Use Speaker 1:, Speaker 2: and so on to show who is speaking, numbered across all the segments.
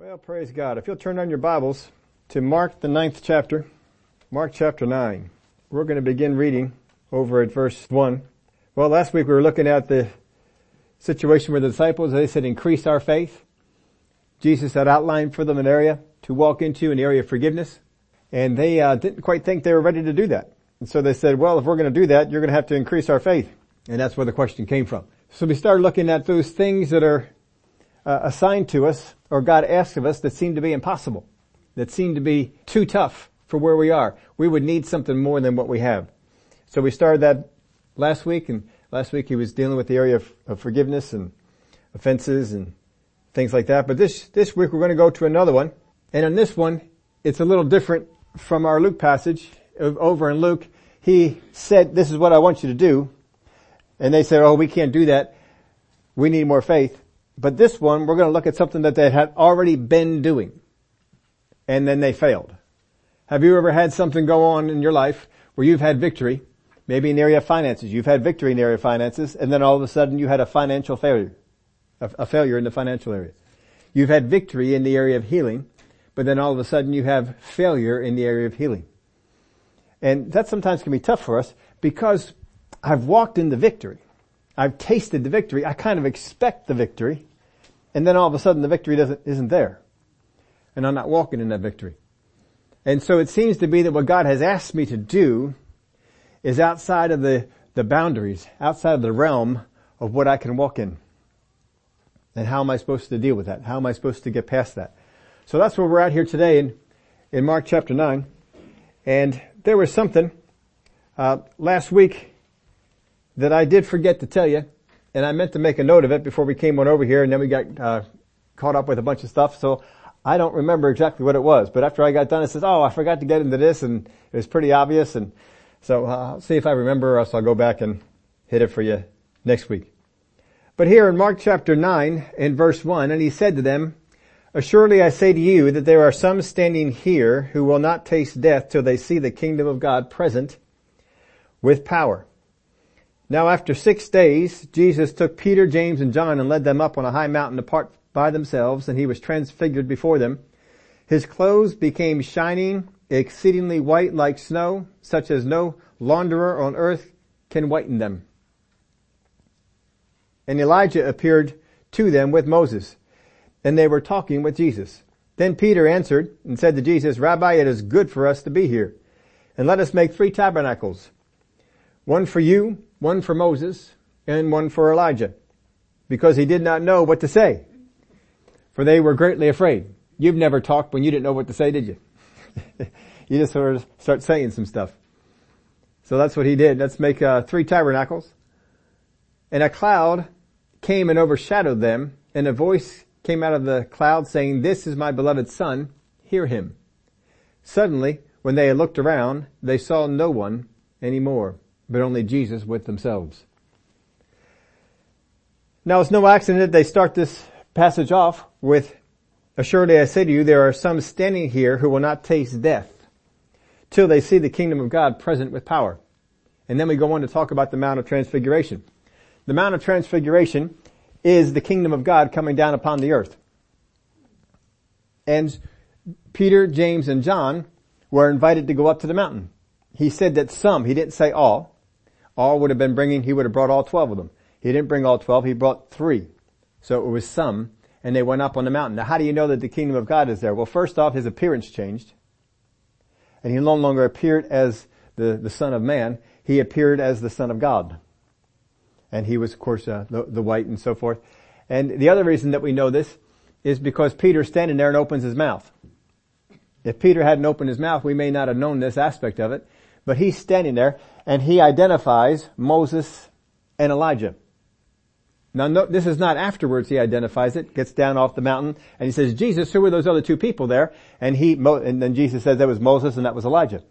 Speaker 1: Well, praise God. If you'll turn on your Bibles to Mark, the ninth chapter, Mark chapter 9, we're going to begin reading over at verse 1. Well, last week we were looking at the situation where the disciples, they said, increase our faith. Jesus had outlined for them an area to walk into, an area of forgiveness, and they uh, didn't quite think they were ready to do that. And so they said, well, if we're going to do that, you're going to have to increase our faith. And that's where the question came from. So we started looking at those things that are uh, assigned to us or God asks of us that seem to be impossible, that seem to be too tough for where we are. We would need something more than what we have. So we started that last week and last week he was dealing with the area of, of forgiveness and offenses and things like that. But this, this week we're going to go to another one. And on this one, it's a little different from our Luke passage. Over in Luke, he said, this is what I want you to do. And they said, oh, we can't do that. We need more faith. But this one, we're going to look at something that they had already been doing. And then they failed. Have you ever had something go on in your life where you've had victory, maybe in the area of finances, you've had victory in the area of finances, and then all of a sudden you had a financial failure, a, a failure in the financial area. You've had victory in the area of healing, but then all of a sudden you have failure in the area of healing. And that sometimes can be tough for us because I've walked in the victory. I've tasted the victory. I kind of expect the victory. And then all of a sudden the victory doesn't, isn't there. And I'm not walking in that victory. And so it seems to be that what God has asked me to do is outside of the, the boundaries, outside of the realm of what I can walk in. And how am I supposed to deal with that? How am I supposed to get past that? So that's where we're at here today in, in Mark chapter 9. And there was something, uh, last week that I did forget to tell you, and I meant to make a note of it before we came on over here, and then we got uh, caught up with a bunch of stuff. So I don't remember exactly what it was, but after I got done, it says, "Oh, I forgot to get into this," and it was pretty obvious. And so uh, I'll see if I remember, or else I'll go back and hit it for you next week. But here in Mark chapter nine, in verse one, and he said to them, Assuredly I say to you that there are some standing here who will not taste death till they see the kingdom of God present with power. Now after six days, Jesus took Peter, James, and John and led them up on a high mountain apart by themselves, and he was transfigured before them. His clothes became shining, exceedingly white like snow, such as no launderer on earth can whiten them. And Elijah appeared to them with Moses, and they were talking with Jesus. Then Peter answered and said to Jesus, Rabbi, it is good for us to be here, and let us make three tabernacles, one for you, one for Moses, and one for Elijah, because he did not know what to say. For they were greatly afraid. You've never talked when you didn't know what to say, did you? you just sort of start saying some stuff. So that's what he did. Let's make uh, three tabernacles. And a cloud came and overshadowed them, and a voice came out of the cloud saying, This is my beloved son, hear him. Suddenly, when they had looked around, they saw no one anymore but only Jesus with themselves. Now it's no accident that they start this passage off with, Assuredly I say to you, there are some standing here who will not taste death till they see the kingdom of God present with power. And then we go on to talk about the Mount of Transfiguration. The Mount of Transfiguration is the kingdom of God coming down upon the earth. And Peter, James, and John were invited to go up to the mountain. He said that some, he didn't say all, all would have been bringing, he would have brought all 12 of them. He didn't bring all 12, he brought three. So it was some, and they went up on the mountain. Now how do you know that the kingdom of God is there? Well, first off, his appearance changed. And he no longer appeared as the, the son of man, he appeared as the son of God. And he was, of course, uh, the, the white and so forth. And the other reason that we know this is because Peter's standing there and opens his mouth. If Peter hadn't opened his mouth, we may not have known this aspect of it. But he's standing there and he identifies Moses and Elijah. Now no, this is not afterwards he identifies it, gets down off the mountain and he says, Jesus, who were those other two people there? And he, and then Jesus says that was Moses and that was Elijah.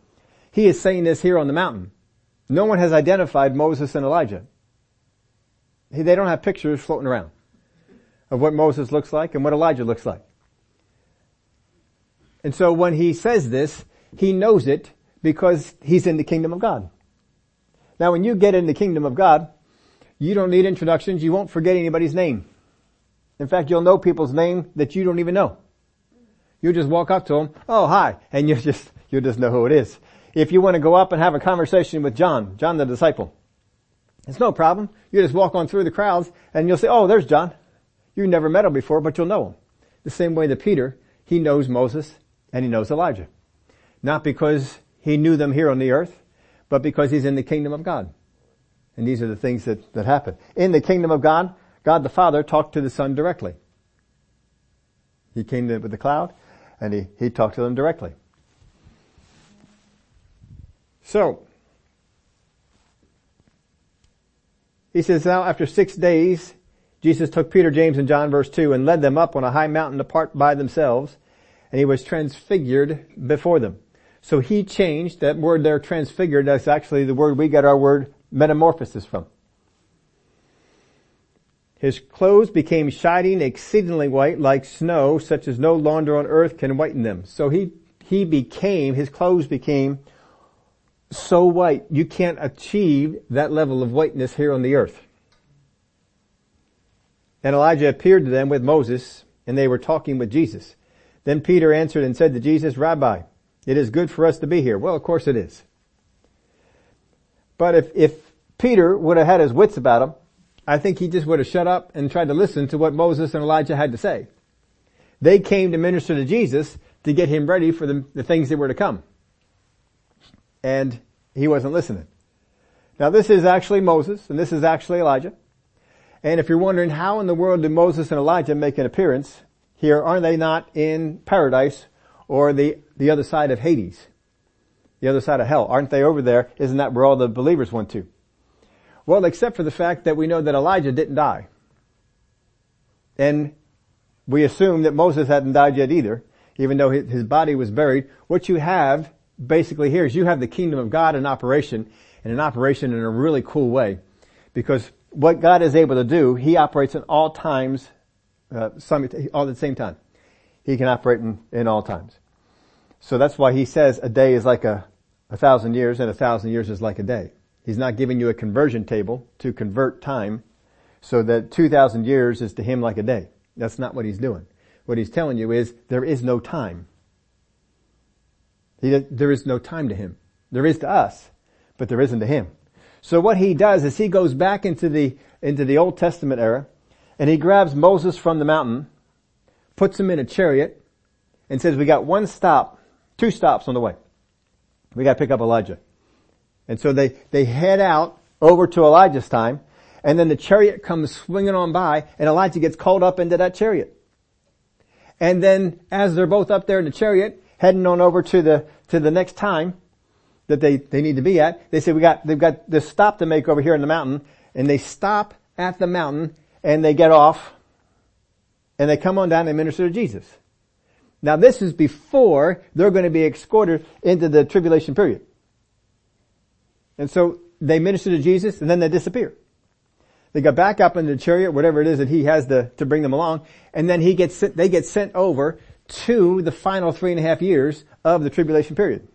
Speaker 1: He is saying this here on the mountain. No one has identified Moses and Elijah. They don't have pictures floating around of what Moses looks like and what Elijah looks like. And so when he says this, he knows it because he's in the kingdom of God. Now when you get in the kingdom of God, you don't need introductions. You won't forget anybody's name. In fact, you'll know people's name that you don't even know. You just walk up to them, oh hi, and you just, you just know who it is. If you want to go up and have a conversation with John, John the disciple, it's no problem. You just walk on through the crowds and you'll say, oh, there's John. You never met him before, but you'll know him. The same way that Peter, he knows Moses and he knows Elijah. Not because he knew them here on the earth, but because he's in the kingdom of God. And these are the things that, that happen. In the kingdom of God, God the Father talked to the Son directly. He came with the cloud and he, he talked to them directly. So, he says, now after six days, Jesus took Peter, James, and John, verse 2, and led them up on a high mountain apart by themselves, and he was transfigured before them. So he changed, that word there, transfigured, that's actually the word we get our word metamorphosis from. His clothes became shining exceedingly white like snow, such as no launder on earth can whiten them. So he, he became, his clothes became so white, you can't achieve that level of whiteness here on the earth. And Elijah appeared to them with Moses, and they were talking with Jesus. Then Peter answered and said to Jesus, Rabbi, it is good for us to be here. Well, of course it is. But if, if Peter would have had his wits about him, I think he just would have shut up and tried to listen to what Moses and Elijah had to say. They came to minister to Jesus to get him ready for the, the things that were to come and he wasn't listening. Now this is actually Moses and this is actually Elijah. And if you're wondering how in the world did Moses and Elijah make an appearance here, aren't they not in paradise or the, the other side of Hades? The other side of hell. Aren't they over there? Isn't that where all the believers went to? Well, except for the fact that we know that Elijah didn't die. And we assume that Moses hadn't died yet either, even though his body was buried. What you have basically here is you have the kingdom of God in operation and in operation in a really cool way because what God is able to do, He operates in all times, uh, some, all at the same time. He can operate in, in all times. So that's why He says a day is like a, a thousand years and a thousand years is like a day. He's not giving you a conversion table to convert time so that 2,000 years is to Him like a day. That's not what He's doing. What He's telling you is there is no time. He, there is no time to him. There is to us, but there isn't to him. So what he does is he goes back into the, into the Old Testament era and he grabs Moses from the mountain, puts him in a chariot and says, we got one stop, two stops on the way. We got to pick up Elijah. And so they, they head out over to Elijah's time and then the chariot comes swinging on by and Elijah gets called up into that chariot. And then as they're both up there in the chariot, heading on over to the, to the next time that they, they need to be at, they say we got, they've got this stop to make over here in the mountain, and they stop at the mountain, and they get off, and they come on down and minister to Jesus. Now this is before they're going to be escorted into the tribulation period. And so they minister to Jesus and then they disappear. They go back up in the chariot, whatever it is that he has to, to bring them along, and then he gets, they get sent over to the final three and a half years of the tribulation period.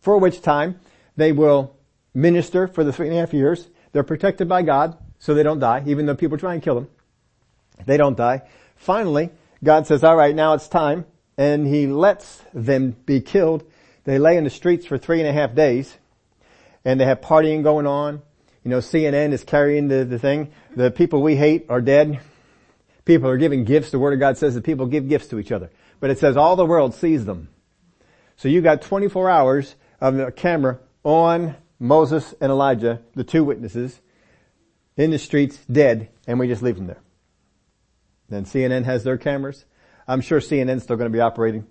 Speaker 1: For which time they will minister for the three and a half years. They're protected by God, so they don't die, even though people try and kill them. They don't die. Finally, God says, alright, now it's time, and He lets them be killed. They lay in the streets for three and a half days, and they have partying going on. You know, CNN is carrying the, the thing. The people we hate are dead. People are giving gifts. The Word of God says that people give gifts to each other. But it says all the world sees them. So you got 24 hours of a camera on Moses and Elijah, the two witnesses, in the streets, dead, and we just leave them there. Then CNN has their cameras. I'm sure CNN's still going to be operating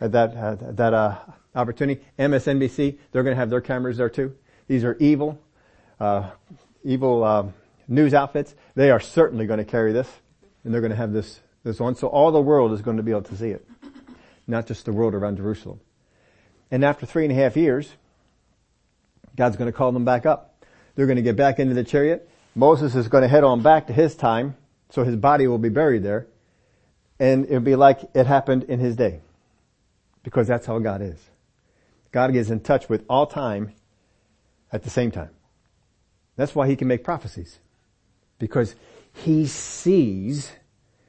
Speaker 1: at that, uh, that, uh, opportunity. MSNBC, they're going to have their cameras there too. These are evil, uh, evil, uh, news outfits. They are certainly going to carry this and they're going to have this, this on. So all the world is going to be able to see it. Not just the world around Jerusalem. And after three and a half years, God's going to call them back up. They're going to get back into the chariot. Moses is going to head on back to his time, so his body will be buried there. And it'll be like it happened in his day. Because that's how God is. God is in touch with all time at the same time. That's why he can make prophecies. Because he sees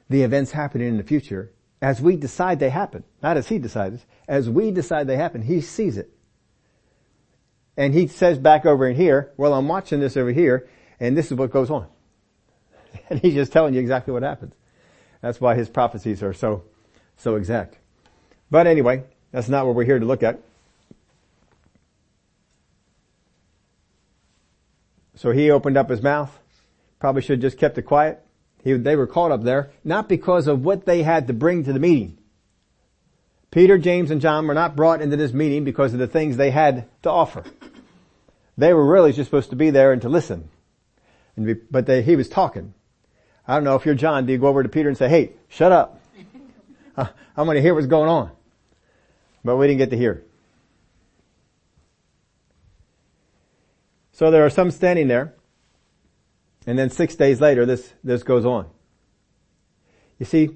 Speaker 1: the events happening in the future as we decide they happen. Not as he decides. As we decide they happen, he sees it. And he says back over in here, well, I'm watching this over here, and this is what goes on. And he's just telling you exactly what happens. That's why his prophecies are so, so exact. But anyway, that's not what we're here to look at. So he opened up his mouth. Probably should have just kept it quiet. He, they were caught up there, not because of what they had to bring to the meeting. Peter, James, and John were not brought into this meeting because of the things they had to offer. They were really just supposed to be there and to listen. And be, but they, he was talking. I don't know if you're John, do you go over to Peter and say, hey, shut up. I'm going to hear what's going on. But we didn't get to hear. So there are some standing there. And then six days later, this, this goes on. You see,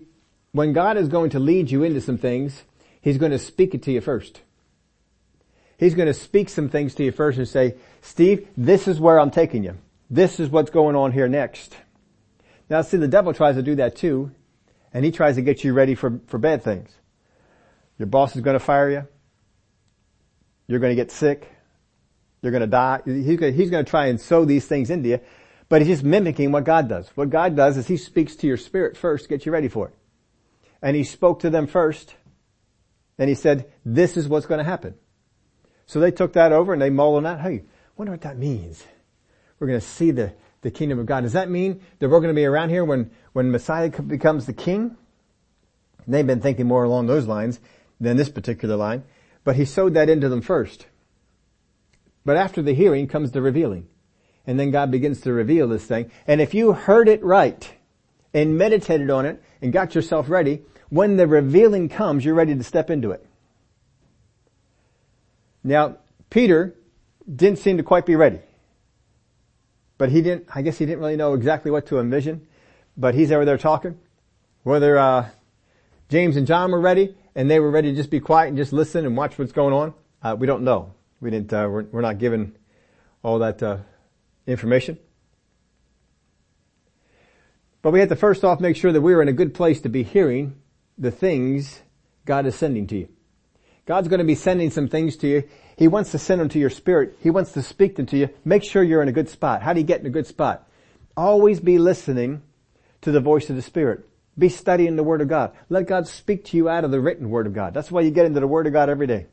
Speaker 1: when God is going to lead you into some things, He's going to speak it to you first. He's going to speak some things to you first and say, Steve, this is where I'm taking you. This is what's going on here next. Now see, the devil tries to do that too, and he tries to get you ready for, for bad things. Your boss is going to fire you. You're going to get sick. You're going to die. He's going, to try and sow these things into you, but he's just mimicking what God does. What God does is he speaks to your spirit first to get you ready for it. And he spoke to them first, and he said, this is what's going to happen. So they took that over and they mulled on that. Hey, wonder what that means. We're going to see the, the kingdom of God. Does that mean that we're going to be around here when, when Messiah becomes the king? And they've been thinking more along those lines than this particular line. But he sowed that into them first. But after the hearing comes the revealing. And then God begins to reveal this thing. And if you heard it right and meditated on it and got yourself ready, when the revealing comes, you're ready to step into it. Now, Peter didn't seem to quite be ready. But he didn't, I guess he didn't really know exactly what to envision. But he's over there talking. Whether, uh, James and John were ready and they were ready to just be quiet and just listen and watch what's going on, uh, we don't know. We didn't, uh, we're, we're, not given all that, uh, information. But we had to first off make sure that we were in a good place to be hearing the things God is sending to you. God's going to be sending some things to you. He wants to send them to your spirit. He wants to speak them to you. Make sure you're in a good spot. How do you get in a good spot? Always be listening to the voice of the Spirit. Be studying the Word of God. Let God speak to you out of the written Word of God. That's why you get into the Word of God every day.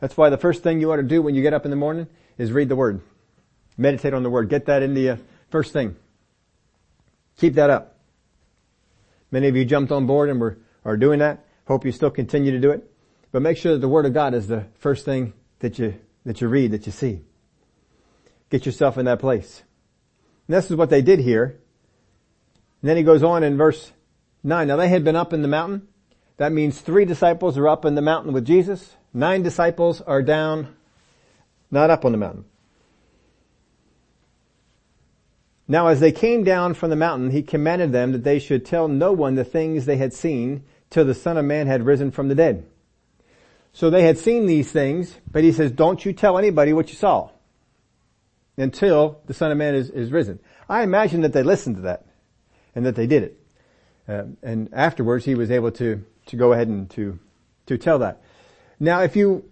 Speaker 1: That's why the first thing you ought to do when you get up in the morning is read the Word. Meditate on the Word. Get that into uh, first thing. Keep that up. Many of you jumped on board and were, are doing that. Hope you still continue to do it. But make sure that the Word of God is the first thing that you, that you read, that you see. Get yourself in that place. And this is what they did here. And then he goes on in verse 9. Now they had been up in the mountain. That means three disciples are up in the mountain with Jesus. Nine disciples are down, not up on the mountain. Now as they came down from the mountain, he commanded them that they should tell no one the things they had seen till the Son of Man had risen from the dead. So they had seen these things, but he says, don't you tell anybody what you saw until the Son of Man is, is risen. I imagine that they listened to that and that they did it. Uh, and afterwards he was able to, to go ahead and to, to tell that. Now if you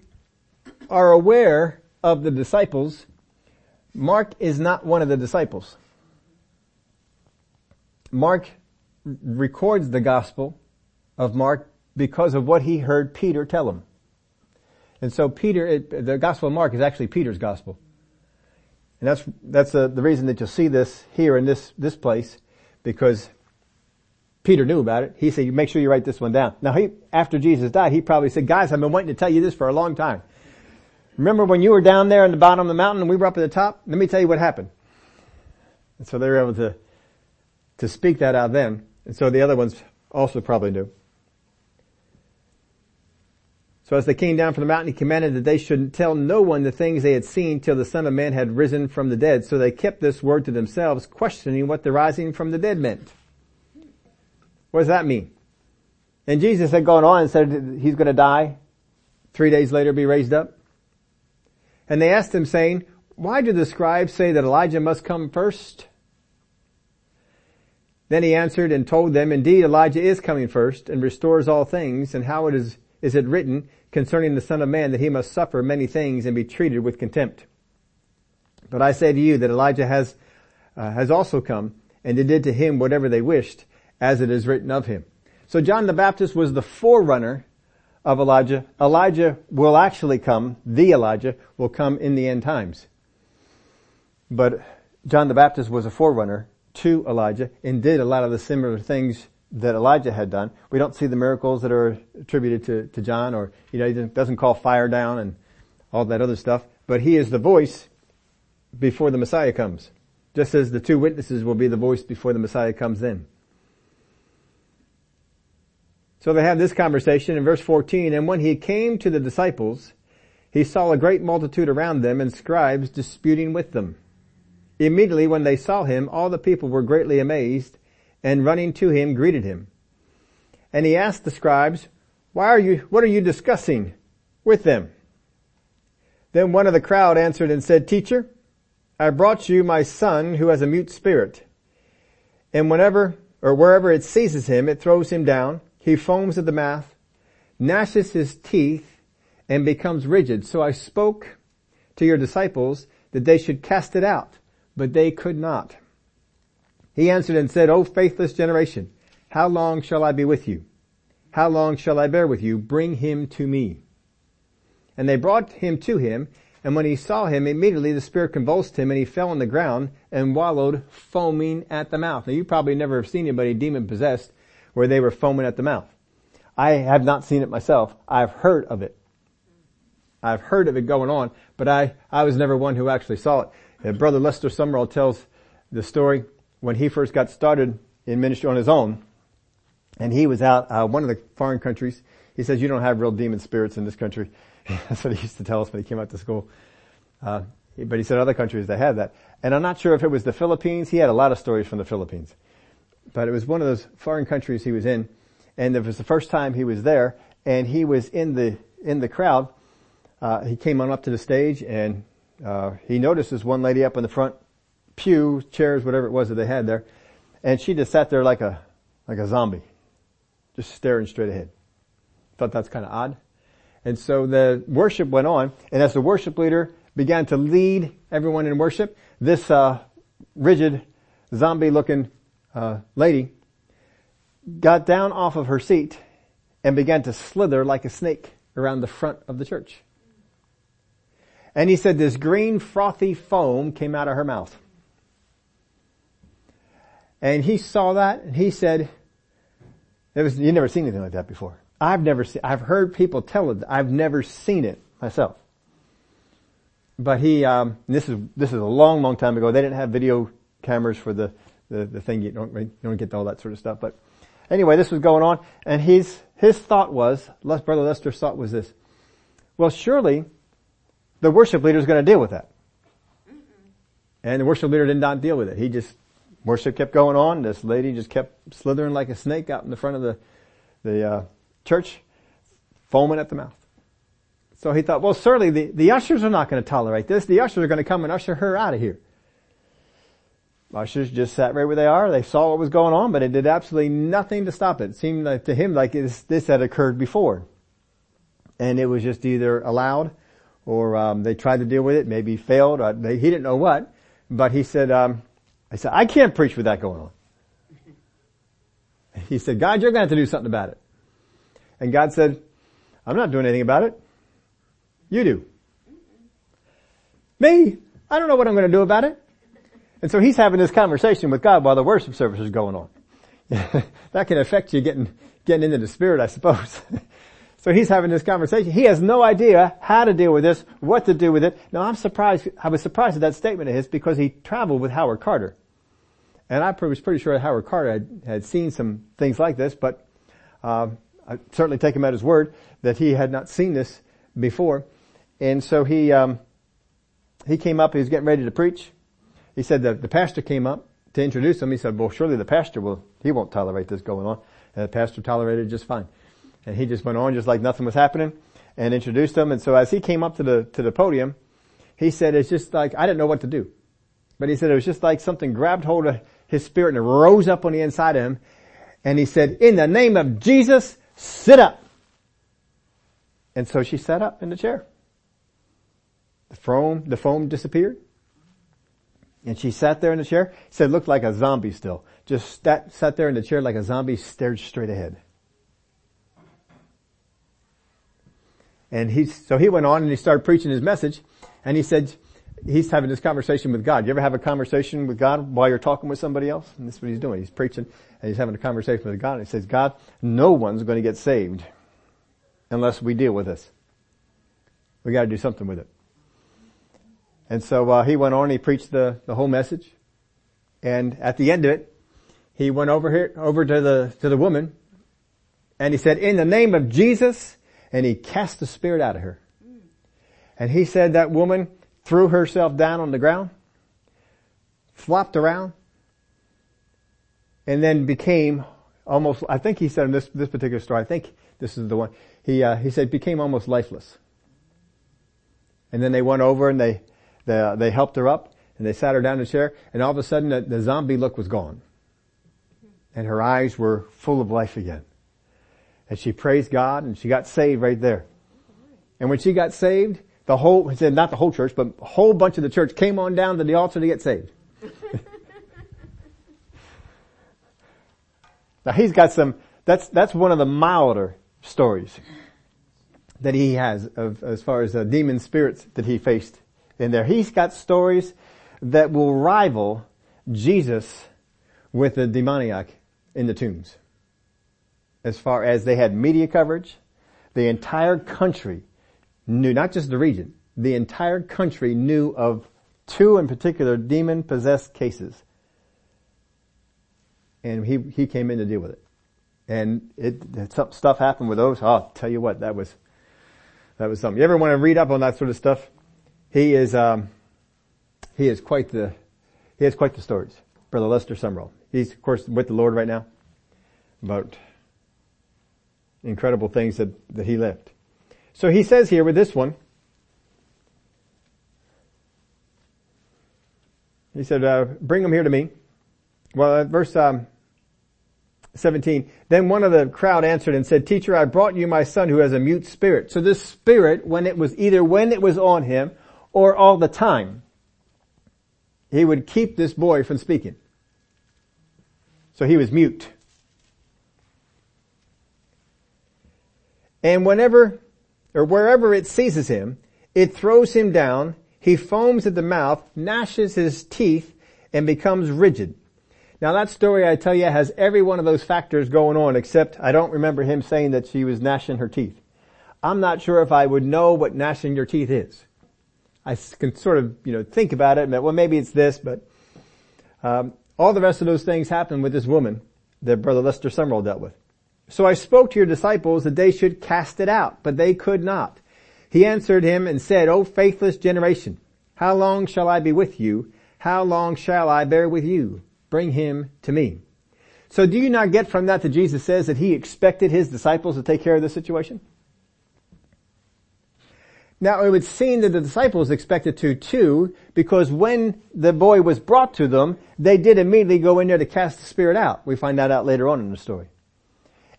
Speaker 1: are aware of the disciples, Mark is not one of the disciples. Mark records the gospel of Mark because of what he heard Peter tell him. And so Peter, it, the Gospel of Mark is actually Peter's Gospel. And that's, that's uh, the reason that you'll see this here in this, this place, because Peter knew about it. He said, make sure you write this one down. Now he, after Jesus died, he probably said, guys, I've been waiting to tell you this for a long time. Remember when you were down there in the bottom of the mountain and we were up at the top? Let me tell you what happened. And so they were able to, to speak that out then. And so the other ones also probably knew. So as they came down from the mountain, he commanded that they should tell no one the things they had seen till the Son of Man had risen from the dead. So they kept this word to themselves, questioning what the rising from the dead meant. What does that mean? And Jesus had gone on and said he's going to die, three days later be raised up. And they asked him saying, why do the scribes say that Elijah must come first? Then he answered and told them, Indeed, Elijah is coming first and restores all things, and how it is, is it written concerning the Son of Man that he must suffer many things and be treated with contempt. But I say to you that Elijah has, uh, has also come, and they did to him whatever they wished, as it is written of him. So John the Baptist was the forerunner of Elijah. Elijah will actually come, the Elijah will come in the end times. But John the Baptist was a forerunner to Elijah and did a lot of the similar things that Elijah had done. We don't see the miracles that are attributed to, to John or, you know, he doesn't call fire down and all that other stuff, but he is the voice before the Messiah comes. Just as the two witnesses will be the voice before the Messiah comes in. So they have this conversation in verse 14, and when he came to the disciples, he saw a great multitude around them and scribes disputing with them. Immediately when they saw him, all the people were greatly amazed and running to him greeted him. And he asked the scribes, why are you, what are you discussing with them? Then one of the crowd answered and said, teacher, I brought you my son who has a mute spirit. And whenever or wherever it seizes him, it throws him down. He foams at the mouth, gnashes his teeth, and becomes rigid. So I spoke to your disciples that they should cast it out but they could not. He answered and said, O faithless generation, how long shall I be with you? How long shall I bear with you? Bring him to me. And they brought him to him, and when he saw him, immediately the spirit convulsed him, and he fell on the ground and wallowed, foaming at the mouth. Now you probably never have seen anybody demon possessed where they were foaming at the mouth. I have not seen it myself. I've heard of it. I've heard of it going on, but I, I was never one who actually saw it. And Brother Lester Sumrall tells the story when he first got started in ministry on his own, and he was out, uh, one of the foreign countries. He says, you don't have real demon spirits in this country. That's what he used to tell us when he came out to school. Uh, but he said other countries they had that. And I'm not sure if it was the Philippines. He had a lot of stories from the Philippines. But it was one of those foreign countries he was in. And it was the first time he was there and he was in the, in the crowd. Uh, he came on up to the stage and uh, he notices one lady up in the front pew, chairs, whatever it was that they had there, and she just sat there like a, like a zombie, just staring straight ahead. Thought that's kind of odd. And so the worship went on, and as the worship leader began to lead everyone in worship, this uh, rigid, zombie-looking uh, lady got down off of her seat and began to slither like a snake around the front of the church. And he said this green frothy foam came out of her mouth. And he saw that and he said, it was, you never seen anything like that before. I've never seen, I've heard people tell it, I've never seen it myself. But he, um, this is, this is a long, long time ago. They didn't have video cameras for the, the, the thing. You don't, you don't get all that sort of stuff. But anyway, this was going on and his, his thought was, Brother Lester's thought was this, well surely the worship leader is going to deal with that. And the worship leader did not deal with it. He just, worship kept going on. This lady just kept slithering like a snake out in the front of the, the, uh, church, foaming at the mouth. So he thought, well, certainly the, the ushers are not going to tolerate this. The ushers are going to come and usher her out of here. Ushers just sat right where they are. They saw what was going on, but it did absolutely nothing to stop it. It seemed like to him like this had occurred before. And it was just either allowed or um, they tried to deal with it, maybe failed. Or they, he didn't know what, but he said, um, "I said I can't preach with that going on." He said, "God, you're going to have to do something about it." And God said, "I'm not doing anything about it. You do." Me? I don't know what I'm going to do about it. And so he's having this conversation with God while the worship service is going on. that can affect you getting getting into the spirit, I suppose. So he's having this conversation. He has no idea how to deal with this, what to do with it. Now I'm surprised, I was surprised at that statement of his because he traveled with Howard Carter. And I was pretty sure Howard Carter had, had seen some things like this, but uh, I certainly take him at his word that he had not seen this before. And so he um, he came up, he was getting ready to preach. He said that the pastor came up to introduce him. He said, well surely the pastor will, he won't tolerate this going on. And the pastor tolerated it just fine. And he just went on just like nothing was happening and introduced them. And so as he came up to the, to the podium, he said, it's just like, I didn't know what to do. But he said it was just like something grabbed hold of his spirit and it rose up on the inside of him. And he said, in the name of Jesus, sit up. And so she sat up in the chair. The foam, the foam disappeared. And she sat there in the chair. He said, looked like a zombie still. Just sat, sat there in the chair like a zombie, stared straight ahead. And he, so he went on and he started preaching his message. And he said, he's having this conversation with God. You ever have a conversation with God while you're talking with somebody else? And this is what he's doing. He's preaching and he's having a conversation with God. And he says, God, no one's going to get saved unless we deal with this. We got to do something with it. And so uh, he went on. He preached the the whole message, and at the end of it, he went over here over to the to the woman, and he said, "In the name of Jesus," and he cast the spirit out of her. And he said that woman threw herself down on the ground, flopped around, and then became almost. I think he said in this this particular story. I think this is the one. He uh, he said became almost lifeless. And then they went over and they they, they helped her up and they sat her down in a chair and all of a sudden the, the zombie look was gone. And her eyes were full of life again. And she praised God and she got saved right there. And when she got saved, the whole, he said not the whole church, but a whole bunch of the church came on down to the altar to get saved. now he's got some, that's, that's one of the milder stories that he has of, as far as uh, demon spirits that he faced in there. He's got stories that will rival Jesus with the demoniac in the tombs. As far as they had media coverage, the entire country knew, not just the region, the entire country knew of two in particular demon possessed cases. And he, he came in to deal with it. And it, it, stuff happened with those. I'll tell you what, that was, that was something. You ever want to read up on that sort of stuff? He is, um, he is quite the, he has quite the stories. Brother Lester Sumrall. He's of course with the Lord right now. About incredible things that, that he lived. So he says here with this one, he said, uh, bring him here to me. Well, verse um, 17, then one of the crowd answered and said, teacher, I brought you my son who has a mute spirit. So this spirit, when it was either when it was on him or all the time. He would keep this boy from speaking. So he was mute. And whenever, or wherever it seizes him, it throws him down, he foams at the mouth, gnashes his teeth, and becomes rigid. Now that story I tell you has every one of those factors going on except I don't remember him saying that she was gnashing her teeth. I'm not sure if I would know what gnashing your teeth is. I can sort of, you know, think about it and well maybe it's this, but um, all the rest of those things happened with this woman that Brother Lester Sumrall dealt with. So I spoke to your disciples that they should cast it out, but they could not. He answered him and said, O faithless generation, how long shall I be with you? How long shall I bear with you? Bring him to me. So do you not get from that that Jesus says that he expected his disciples to take care of the situation? Now it would seem that the disciples expected to too, because when the boy was brought to them, they did immediately go in there to cast the spirit out. We find that out later on in the story.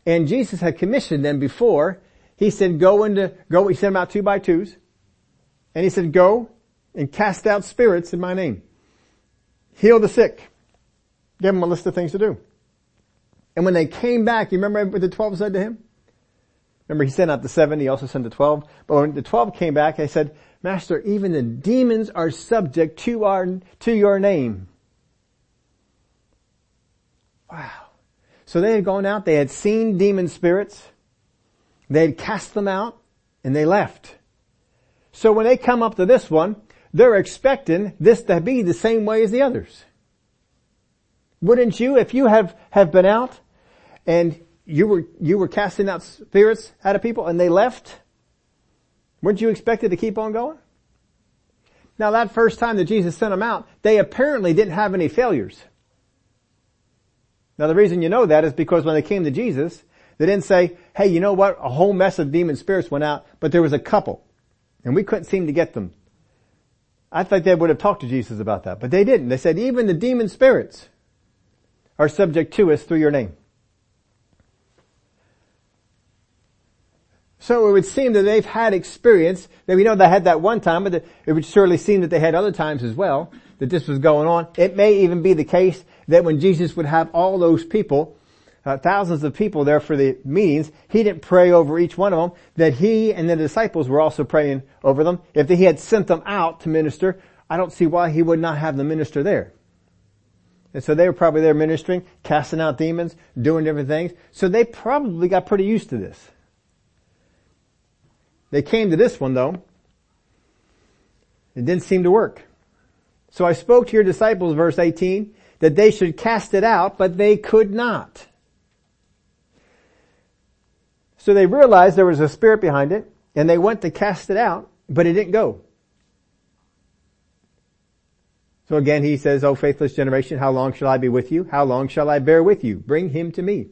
Speaker 1: And Jesus had commissioned them before. He said, go into, go, he sent them out two by twos. And he said, go and cast out spirits in my name. Heal the sick. Give them a list of things to do. And when they came back, you remember what the twelve said to him? Remember he sent out the seven, he also sent the twelve. But when the twelve came back, they said, Master, even the demons are subject to our, to your name. Wow. So they had gone out, they had seen demon spirits, they had cast them out, and they left. So when they come up to this one, they're expecting this to be the same way as the others. Wouldn't you, if you have, have been out and you were, you were casting out spirits out of people and they left? Weren't you expected to keep on going? Now that first time that Jesus sent them out, they apparently didn't have any failures. Now the reason you know that is because when they came to Jesus, they didn't say, hey, you know what? A whole mess of demon spirits went out, but there was a couple. And we couldn't seem to get them. I thought they would have talked to Jesus about that, but they didn't. They said, even the demon spirits are subject to us through your name. So it would seem that they've had experience, that we know they had that one time, but it would surely seem that they had other times as well, that this was going on. It may even be the case that when Jesus would have all those people, uh, thousands of people there for the meetings, he didn't pray over each one of them, that he and the disciples were also praying over them. If he had sent them out to minister, I don't see why he would not have the minister there. And so they were probably there ministering, casting out demons, doing different things. So they probably got pretty used to this. They came to this one though. It didn't seem to work. So I spoke to your disciples, verse 18, that they should cast it out, but they could not. So they realized there was a spirit behind it, and they went to cast it out, but it didn't go. So again he says, O faithless generation, how long shall I be with you? How long shall I bear with you? Bring him to me.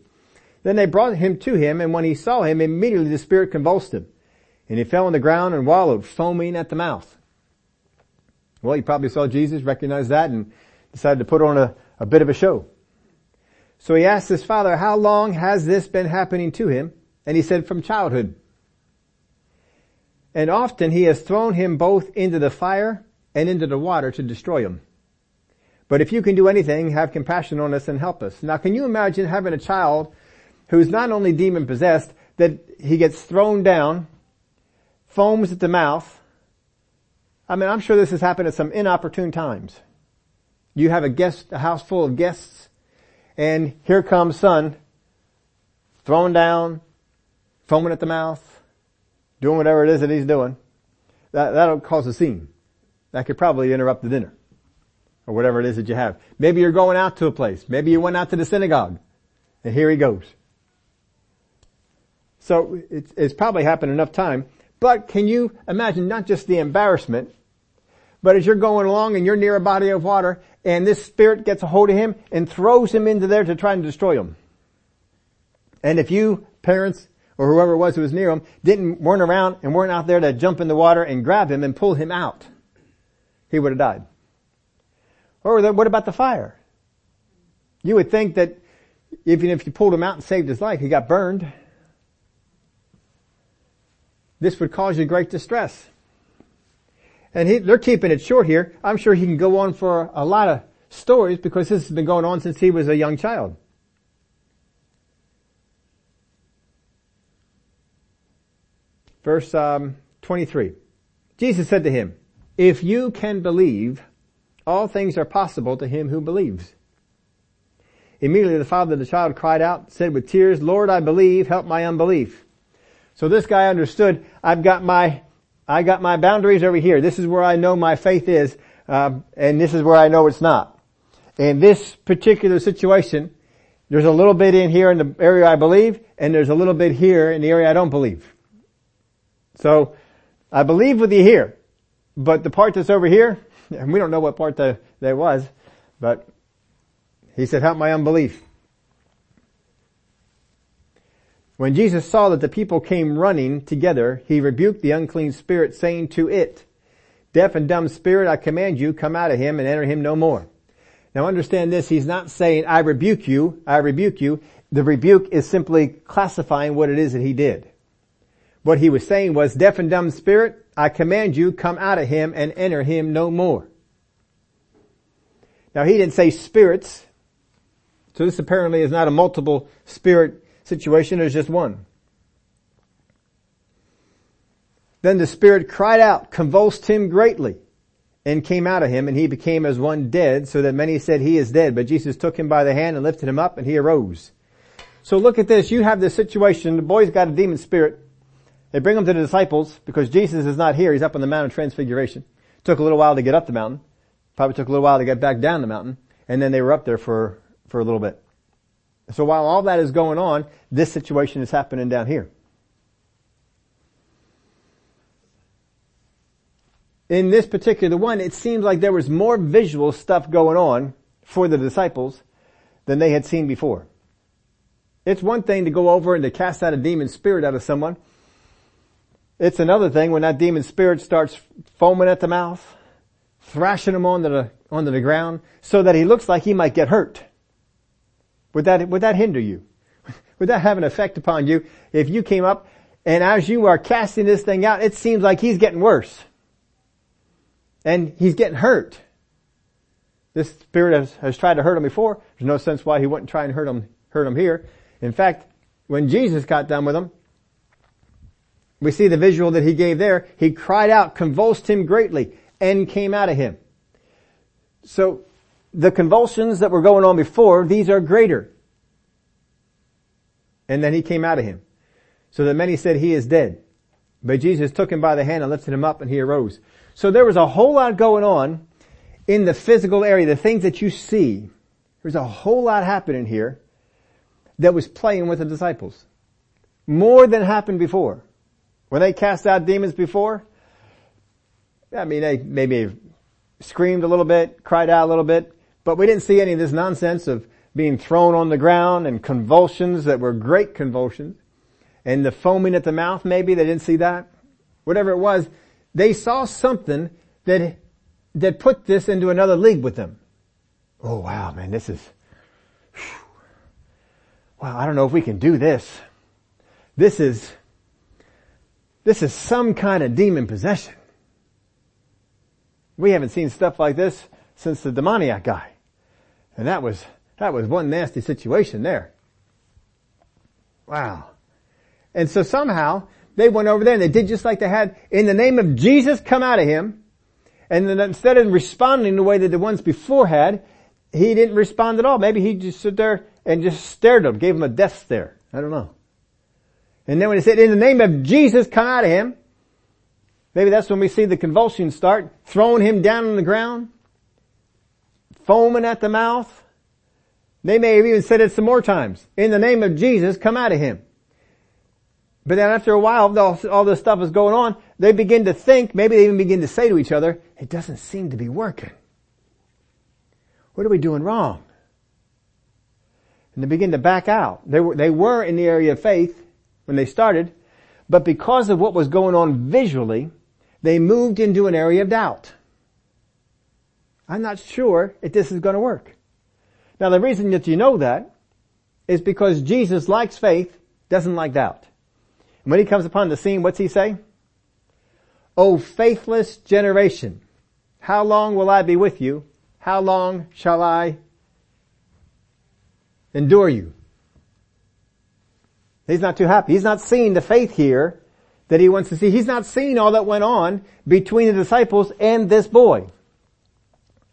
Speaker 1: Then they brought him to him, and when he saw him, immediately the spirit convulsed him. And he fell on the ground and wallowed, foaming at the mouth. Well, he probably saw Jesus, recognized that, and decided to put on a, a bit of a show. So he asked his father, how long has this been happening to him? And he said, from childhood. And often he has thrown him both into the fire and into the water to destroy him. But if you can do anything, have compassion on us and help us. Now can you imagine having a child who's not only demon possessed, that he gets thrown down foams at the mouth. I mean, I'm sure this has happened at some inopportune times. You have a guest, a house full of guests, and here comes son, thrown down, foaming at the mouth, doing whatever it is that he's doing. That, that'll cause a scene. That could probably interrupt the dinner. Or whatever it is that you have. Maybe you're going out to a place. Maybe you went out to the synagogue. And here he goes. So it's, it's probably happened enough time but can you imagine not just the embarrassment, but as you're going along and you're near a body of water and this spirit gets a hold of him and throws him into there to try and destroy him. And if you, parents, or whoever it was who was near him, didn't, weren't around and weren't out there to jump in the water and grab him and pull him out, he would have died. Or what about the fire? You would think that even if you pulled him out and saved his life, he got burned this would cause you great distress. And he, they're keeping it short here. I'm sure he can go on for a lot of stories because this has been going on since he was a young child. Verse um, 23. Jesus said to him, If you can believe, all things are possible to him who believes. Immediately the father of the child cried out, said with tears, Lord, I believe, help my unbelief. So this guy understood, I've got my, I got my boundaries over here. This is where I know my faith is, um, and this is where I know it's not. In this particular situation, there's a little bit in here in the area I believe, and there's a little bit here in the area I don't believe. So, I believe with you here, but the part that's over here, and we don't know what part that, that was, but he said, help my unbelief. When Jesus saw that the people came running together, he rebuked the unclean spirit saying to it, deaf and dumb spirit, I command you, come out of him and enter him no more. Now understand this, he's not saying, I rebuke you, I rebuke you. The rebuke is simply classifying what it is that he did. What he was saying was, deaf and dumb spirit, I command you, come out of him and enter him no more. Now he didn't say spirits, so this apparently is not a multiple spirit situation, there's just one. Then the spirit cried out, convulsed him greatly, and came out of him, and he became as one dead, so that many said he is dead. But Jesus took him by the hand and lifted him up, and he arose. So look at this. You have this situation. The boy's got a demon spirit. They bring him to the disciples because Jesus is not here. He's up on the Mount of Transfiguration. Took a little while to get up the mountain. Probably took a little while to get back down the mountain. And then they were up there for, for a little bit. So while all that is going on, this situation is happening down here. In this particular one, it seems like there was more visual stuff going on for the disciples than they had seen before. It's one thing to go over and to cast out a demon spirit out of someone. It's another thing when that demon spirit starts foaming at the mouth, thrashing him onto the, onto the ground so that he looks like he might get hurt. Would that, would that hinder you? Would that have an effect upon you if you came up and as you are casting this thing out, it seems like he's getting worse. And he's getting hurt. This spirit has, has tried to hurt him before. There's no sense why he wouldn't try and hurt him, hurt him here. In fact, when Jesus got done with him, we see the visual that he gave there. He cried out, convulsed him greatly, and came out of him. So, the convulsions that were going on before, these are greater. And then he came out of him. So that many said he is dead. But Jesus took him by the hand and lifted him up and he arose. So there was a whole lot going on in the physical area, the things that you see. There's a whole lot happening here that was playing with the disciples. More than happened before. When they cast out demons before, I mean, they maybe screamed a little bit, cried out a little bit, but we didn't see any of this nonsense of being thrown on the ground and convulsions that were great convulsions and the foaming at the mouth maybe, they didn't see that. Whatever it was, they saw something that, that put this into another league with them. Oh wow, man, this is, whew. wow, I don't know if we can do this. This is, this is some kind of demon possession. We haven't seen stuff like this since the demoniac guy. And that was, that was one nasty situation there. Wow. And so somehow they went over there and they did just like they had in the name of Jesus come out of him. And then instead of responding the way that the ones before had, he didn't respond at all. Maybe he just stood there and just stared at him, gave him a death stare. I don't know. And then when he said, in the name of Jesus, come out of him, maybe that's when we see the convulsions start, throwing him down on the ground, foaming at the mouth. They may have even said it some more times. In the name of Jesus, come out of him. But then after a while, all, this stuff is going on, they begin to think, maybe they even begin to say to each other, it doesn't seem to be working. What are we doing wrong? And they begin to back out. They were, they were in the area of faith when they started, but because of what was going on visually, they moved into an area of doubt. I'm not sure if this is going to work. Now the reason that you know that is because Jesus likes faith, doesn't like doubt. And When he comes upon the scene, what's he say? O faithless generation, how long will I be with you? How long shall I endure you? He's not too happy. He's not seeing the faith here that he wants to see. He's not seeing all that went on between the disciples and this boy.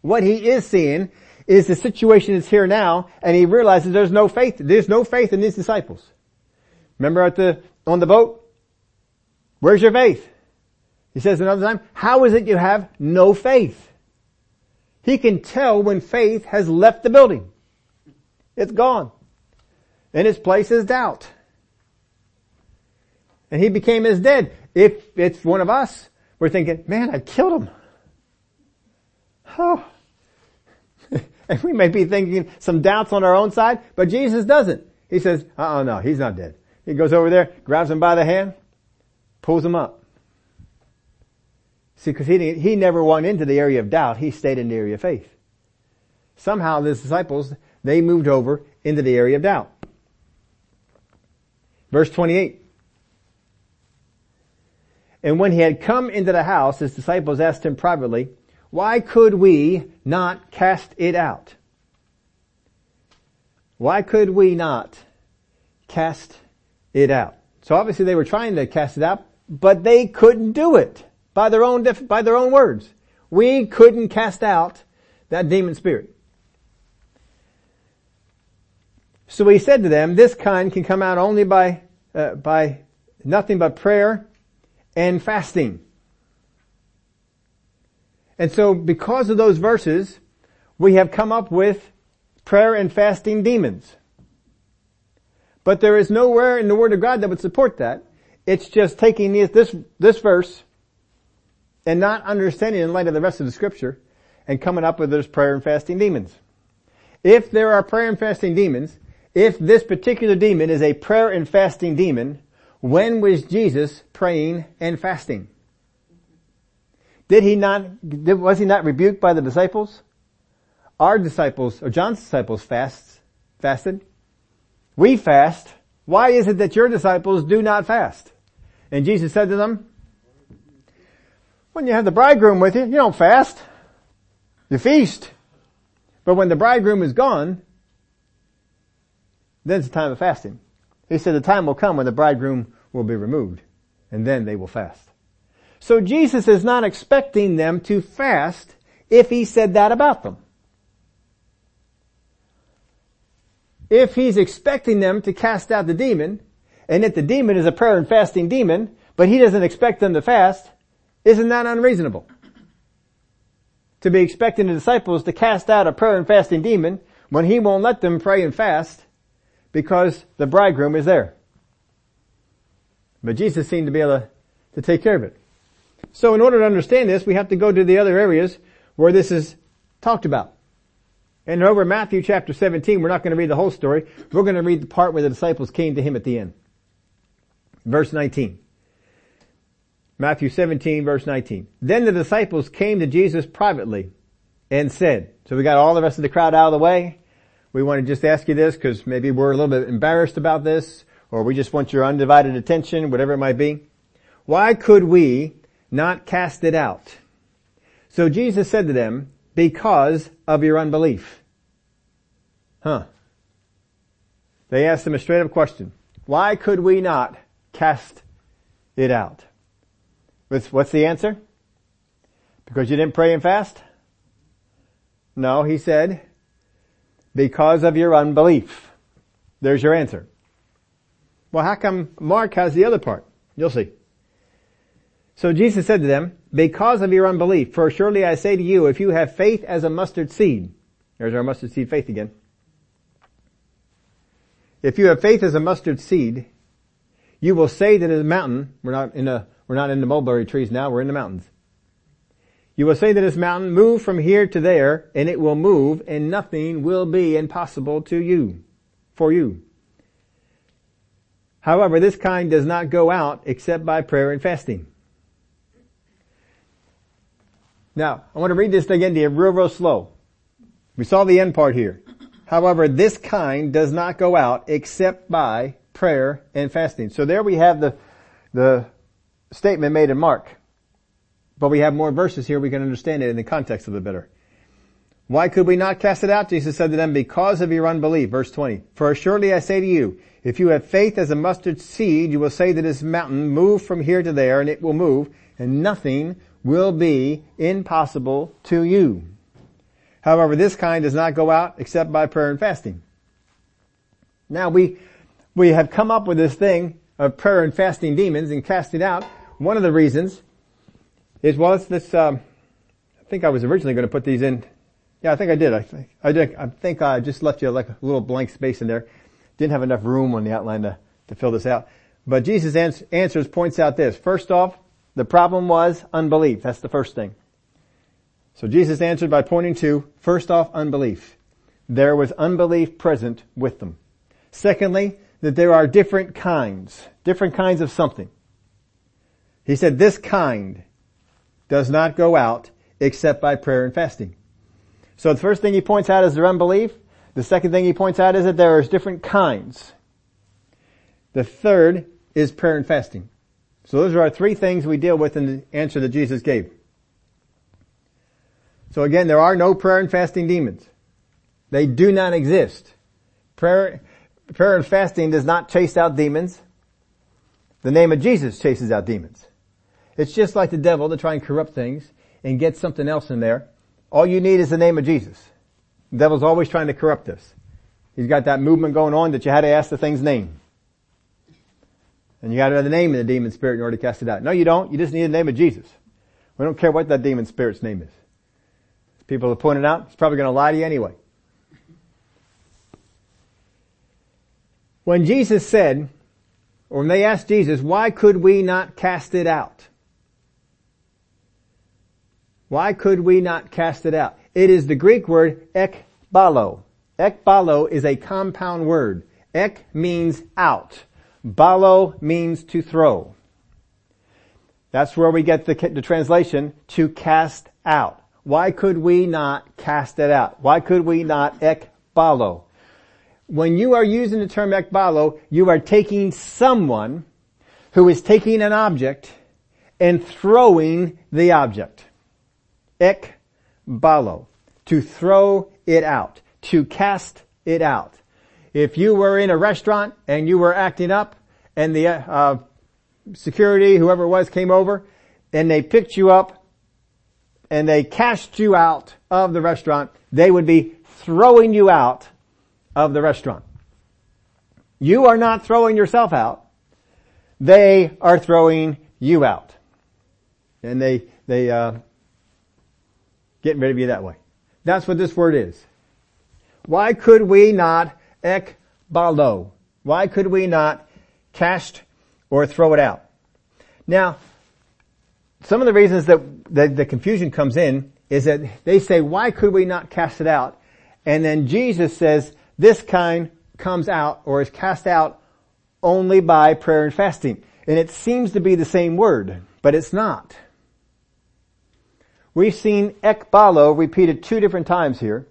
Speaker 1: What he is seeing is the situation is here now and he realizes there's no faith, there's no faith in these disciples. Remember at the, on the boat? Where's your faith? He says another time, how is it you have no faith? He can tell when faith has left the building. It's gone. And its place is doubt. And he became as dead. If it's one of us, we're thinking, man, I killed him. Oh. And we may be thinking some doubts on our own side, but Jesus doesn't. He says, uh-uh, no, he's not dead. He goes over there, grabs him by the hand, pulls him up. See, because he, he never went into the area of doubt. He stayed in the area of faith. Somehow the disciples, they moved over into the area of doubt. Verse 28. And when he had come into the house, his disciples asked him privately, why could we not cast it out? Why could we not cast it out. So obviously they were trying to cast it out, but they couldn't do it by their own, by their own words. We couldn't cast out that demon spirit. So he said to them, this kind can come out only by, uh, by nothing but prayer and fasting. And so because of those verses, we have come up with prayer and fasting demons. But there is nowhere in the Word of God that would support that. It's just taking this, this verse and not understanding in light of the rest of the scripture and coming up with this prayer and fasting demons. If there are prayer and fasting demons, if this particular demon is a prayer and fasting demon, when was Jesus praying and fasting? Did he not, was he not rebuked by the disciples? Our disciples, or John's disciples fasted. We fast. Why is it that your disciples do not fast? And Jesus said to them, when you have the bridegroom with you, you don't fast. You feast. But when the bridegroom is gone, then it's the time of fasting. He said the time will come when the bridegroom will be removed and then they will fast. So Jesus is not expecting them to fast if he said that about them. If he's expecting them to cast out the demon, and if the demon is a prayer and fasting demon, but he doesn't expect them to fast, isn't that unreasonable? To be expecting the disciples to cast out a prayer and fasting demon when he won't let them pray and fast because the bridegroom is there. But Jesus seemed to be able to, to take care of it. So in order to understand this, we have to go to the other areas where this is talked about. And over Matthew chapter 17, we're not going to read the whole story. We're going to read the part where the disciples came to him at the end. Verse 19. Matthew 17 verse 19. Then the disciples came to Jesus privately and said, so we got all the rest of the crowd out of the way. We want to just ask you this because maybe we're a little bit embarrassed about this or we just want your undivided attention, whatever it might be. Why could we not cast it out? So Jesus said to them, because of your unbelief. Huh. They asked him a straight up question. Why could we not cast it out? What's the answer? Because you didn't pray and fast? No, he said, because of your unbelief. There's your answer. Well, how come Mark has the other part? You'll see. So Jesus said to them, because of your unbelief, for surely I say to you, if you have faith as a mustard seed, there's our mustard seed faith again. If you have faith as a mustard seed, you will say to the mountain, we're not in the, we're not in the mulberry trees now, we're in the mountains. You will say to this mountain, move from here to there, and it will move, and nothing will be impossible to you, for you. However, this kind does not go out except by prayer and fasting. Now, I want to read this again to you real, real slow. We saw the end part here. However, this kind does not go out except by prayer and fasting. So there we have the, the statement made in Mark. But we have more verses here, we can understand it in the context of it better. Why could we not cast it out? Jesus said to them, because of your unbelief. Verse 20. For surely I say to you, if you have faith as a mustard seed, you will say to this mountain, move from here to there, and it will move, and nothing will be impossible to you. However, this kind does not go out except by prayer and fasting. Now we, we have come up with this thing of prayer and fasting demons and casting out one of the reasons is, well, it's this, um, I think I was originally going to put these in. Yeah, I think I did. I think I did. I think I just left you like a little blank space in there. Didn't have enough room on the outline to, to fill this out. But Jesus ans- answers points out this. First off, the problem was unbelief. That's the first thing. So Jesus answered by pointing to, first off, unbelief. There was unbelief present with them. Secondly, that there are different kinds, different kinds of something. He said this kind does not go out except by prayer and fasting. So the first thing he points out is their unbelief. The second thing he points out is that there are different kinds. The third is prayer and fasting. So those are our three things we deal with in the answer that Jesus gave. So again, there are no prayer and fasting demons. They do not exist. Prayer, prayer and fasting does not chase out demons. The name of Jesus chases out demons. It's just like the devil to try and corrupt things and get something else in there. All you need is the name of Jesus. The devil's always trying to corrupt us. He's got that movement going on that you had to ask the thing's name. And you got to know the name of the demon spirit in order to cast it out. No, you don't. You just need the name of Jesus. We don't care what that demon spirit's name is. People have pointed out, it's probably going to lie to you anyway. When Jesus said, or when they asked Jesus, why could we not cast it out? Why could we not cast it out? It is the Greek word ekbalo. Ekbalo is a compound word. Ek means out. Balo means to throw. That's where we get the, the translation to cast out. Why could we not cast it out? Why could we not ekbalo? when you are using the term ekbalo, you are taking someone who is taking an object and throwing the object. Ekbalo. To throw it out. To cast it out. If you were in a restaurant and you were acting up and the uh, security, whoever it was, came over and they picked you up and they cast you out of the restaurant, they would be throwing you out of the restaurant. You are not throwing yourself out. They are throwing you out. And they, they, uh, getting rid of you that way. That's what this word is. Why could we not ekbalo? Why could we not cast or throw it out? Now, some of the reasons that the, confusion comes in is that they say, why could we not cast it out? And then Jesus says, this kind comes out or is cast out only by prayer and fasting. And it seems to be the same word, but it's not. We've seen ekbalo repeated two different times here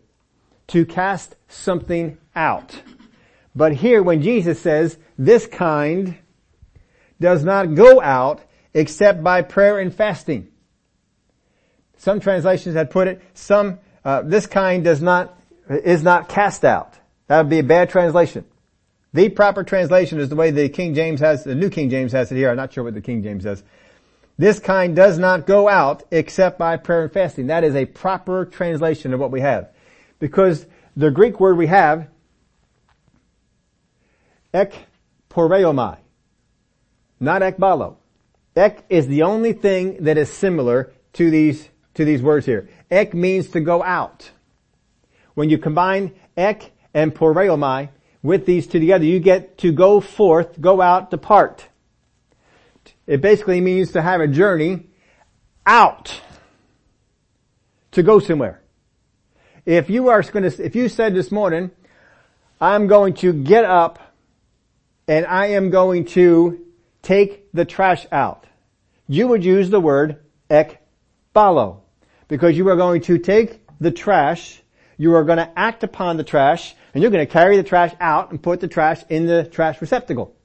Speaker 1: to cast something out. But here when Jesus says this kind does not go out except by prayer and fasting. Some translations had put it, some, uh, this kind does not, is not cast out. That would be a bad translation. The proper translation is the way the King James has, the New King James has it here. I'm not sure what the King James says. This kind does not go out except by prayer and fasting. That is a proper translation of what we have. Because the Greek word we have, ek poreomai, not ekbalo. Ek is the only thing that is similar to these, to these words here. Ek means to go out. When you combine ek and poreomai with these two together, you get to go forth, go out, depart. It basically means to have a journey out to go somewhere. If you are going to, if you said this morning, I'm going to get up and I am going to take the trash out, you would use the word ekbalo because you are going to take the trash, you are going to act upon the trash, and you're going to carry the trash out and put the trash in the trash receptacle.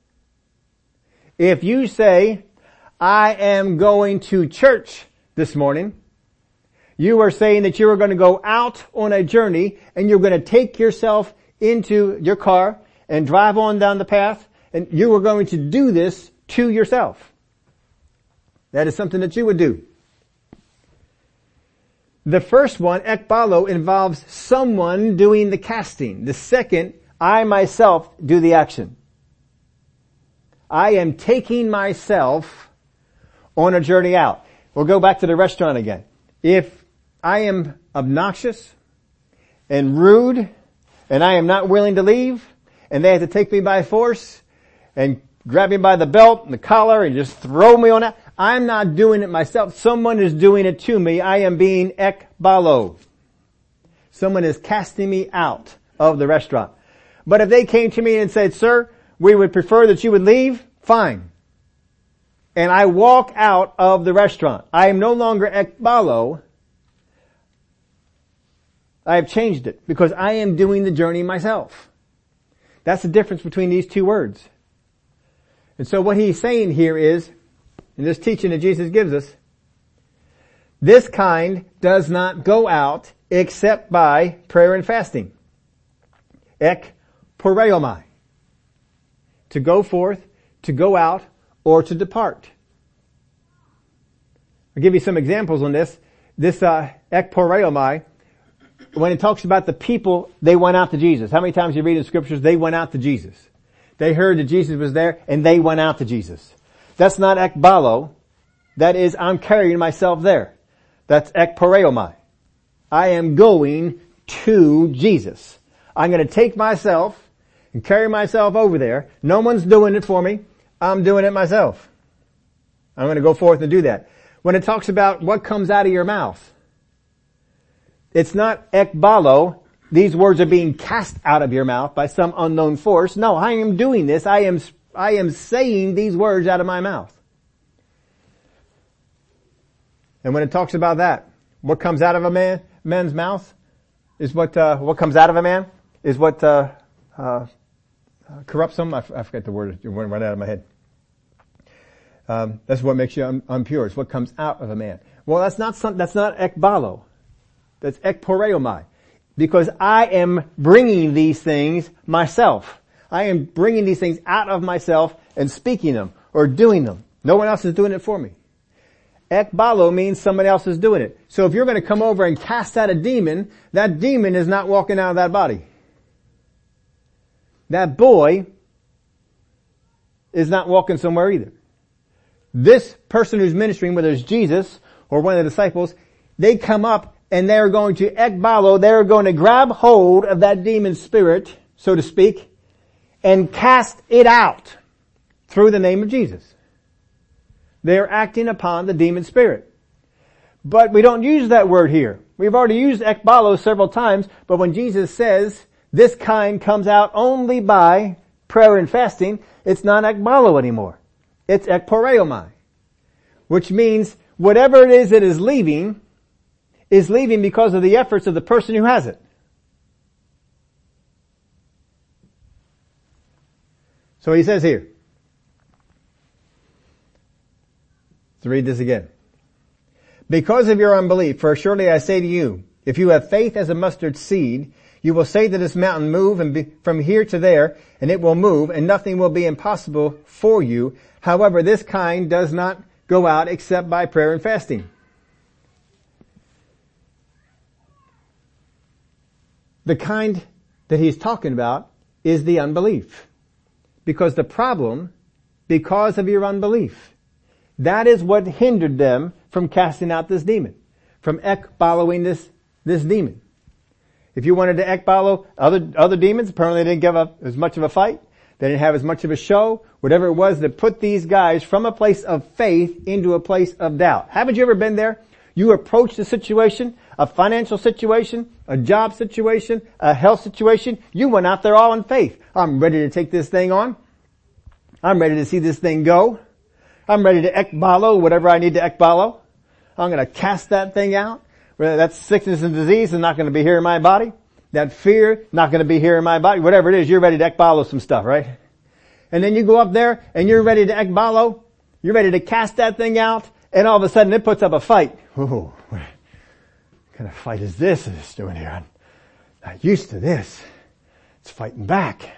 Speaker 1: If you say, I am going to church this morning. You are saying that you are going to go out on a journey and you're going to take yourself into your car and drive on down the path and you are going to do this to yourself. That is something that you would do. The first one, ekbalo, involves someone doing the casting. The second, I myself do the action. I am taking myself on a journey out. We'll go back to the restaurant again. If I am obnoxious and rude and I am not willing to leave and they have to take me by force and grab me by the belt and the collar and just throw me on that, I'm not doing it myself. Someone is doing it to me. I am being ekbalo. Someone is casting me out of the restaurant. But if they came to me and said, sir, we would prefer that you would leave, fine and I walk out of the restaurant. I am no longer ekbalo. I have changed it because I am doing the journey myself. That's the difference between these two words. And so what he's saying here is, in this teaching that Jesus gives us, this kind does not go out except by prayer and fasting. Ek poreomai. To go forth, to go out, or to depart. I'll give you some examples on this. This uh, ekporeomai, when it talks about the people, they went out to Jesus. How many times you read in scriptures, they went out to Jesus. They heard that Jesus was there and they went out to Jesus. That's not ekbalo. That is, I'm carrying myself there. That's ekporeomai. I am going to Jesus. I'm going to take myself and carry myself over there. No one's doing it for me. I'm doing it myself. I'm going to go forth and do that. When it talks about what comes out of your mouth, it's not ekbalo. These words are being cast out of your mouth by some unknown force. No, I am doing this. I am, I am saying these words out of my mouth. And when it talks about that, what comes out of a man, man's mouth is what, uh, what comes out of a man is what, uh, uh, corrupts them. I, f- I forget the word. It went right out of my head. Um, that's what makes you un- impure. It's what comes out of a man. Well, that's not some, that's not ekbalo. That's ekporeomai. Because I am bringing these things myself. I am bringing these things out of myself and speaking them or doing them. No one else is doing it for me. Ekbalo means somebody else is doing it. So if you're going to come over and cast out a demon, that demon is not walking out of that body. That boy is not walking somewhere either. This person who's ministering, whether it's Jesus or one of the disciples, they come up and they're going to ekbalo, they're going to grab hold of that demon spirit, so to speak, and cast it out through the name of Jesus. They're acting upon the demon spirit. But we don't use that word here. We've already used ekbalo several times, but when Jesus says this kind comes out only by prayer and fasting, it's not ekbalo anymore. It's ekporeomai. Which means whatever it is that is leaving, is leaving because of the efforts of the person who has it. So he says here, Let's read this again. Because of your unbelief, for surely I say to you, if you have faith as a mustard seed, you will say to this mountain, move and be from here to there, and it will move, and nothing will be impossible for you. However, this kind does not go out except by prayer and fasting. The kind that he's talking about is the unbelief. Because the problem, because of your unbelief. That is what hindered them from casting out this demon, from ekbaloing this, this demon. If you wanted to ekbalo other, other demons, apparently they didn't give up as much of a fight. They didn't have as much of a show. Whatever it was that put these guys from a place of faith into a place of doubt. Haven't you ever been there? You approach the situation, a financial situation, a job situation, a health situation. You went out there all in faith. I'm ready to take this thing on. I'm ready to see this thing go. I'm ready to ekbalo whatever I need to ekbalo. I'm going to cast that thing out. That sickness and disease is not going to be here in my body. That fear not going to be here in my body. Whatever it is, you're ready to ekbalo some stuff, right? And then you go up there and you're ready to ekbalo. You're ready to cast that thing out. And all of a sudden it puts up a fight. Ooh, kind of fight is this it's doing here? I'm not used to this. It's fighting back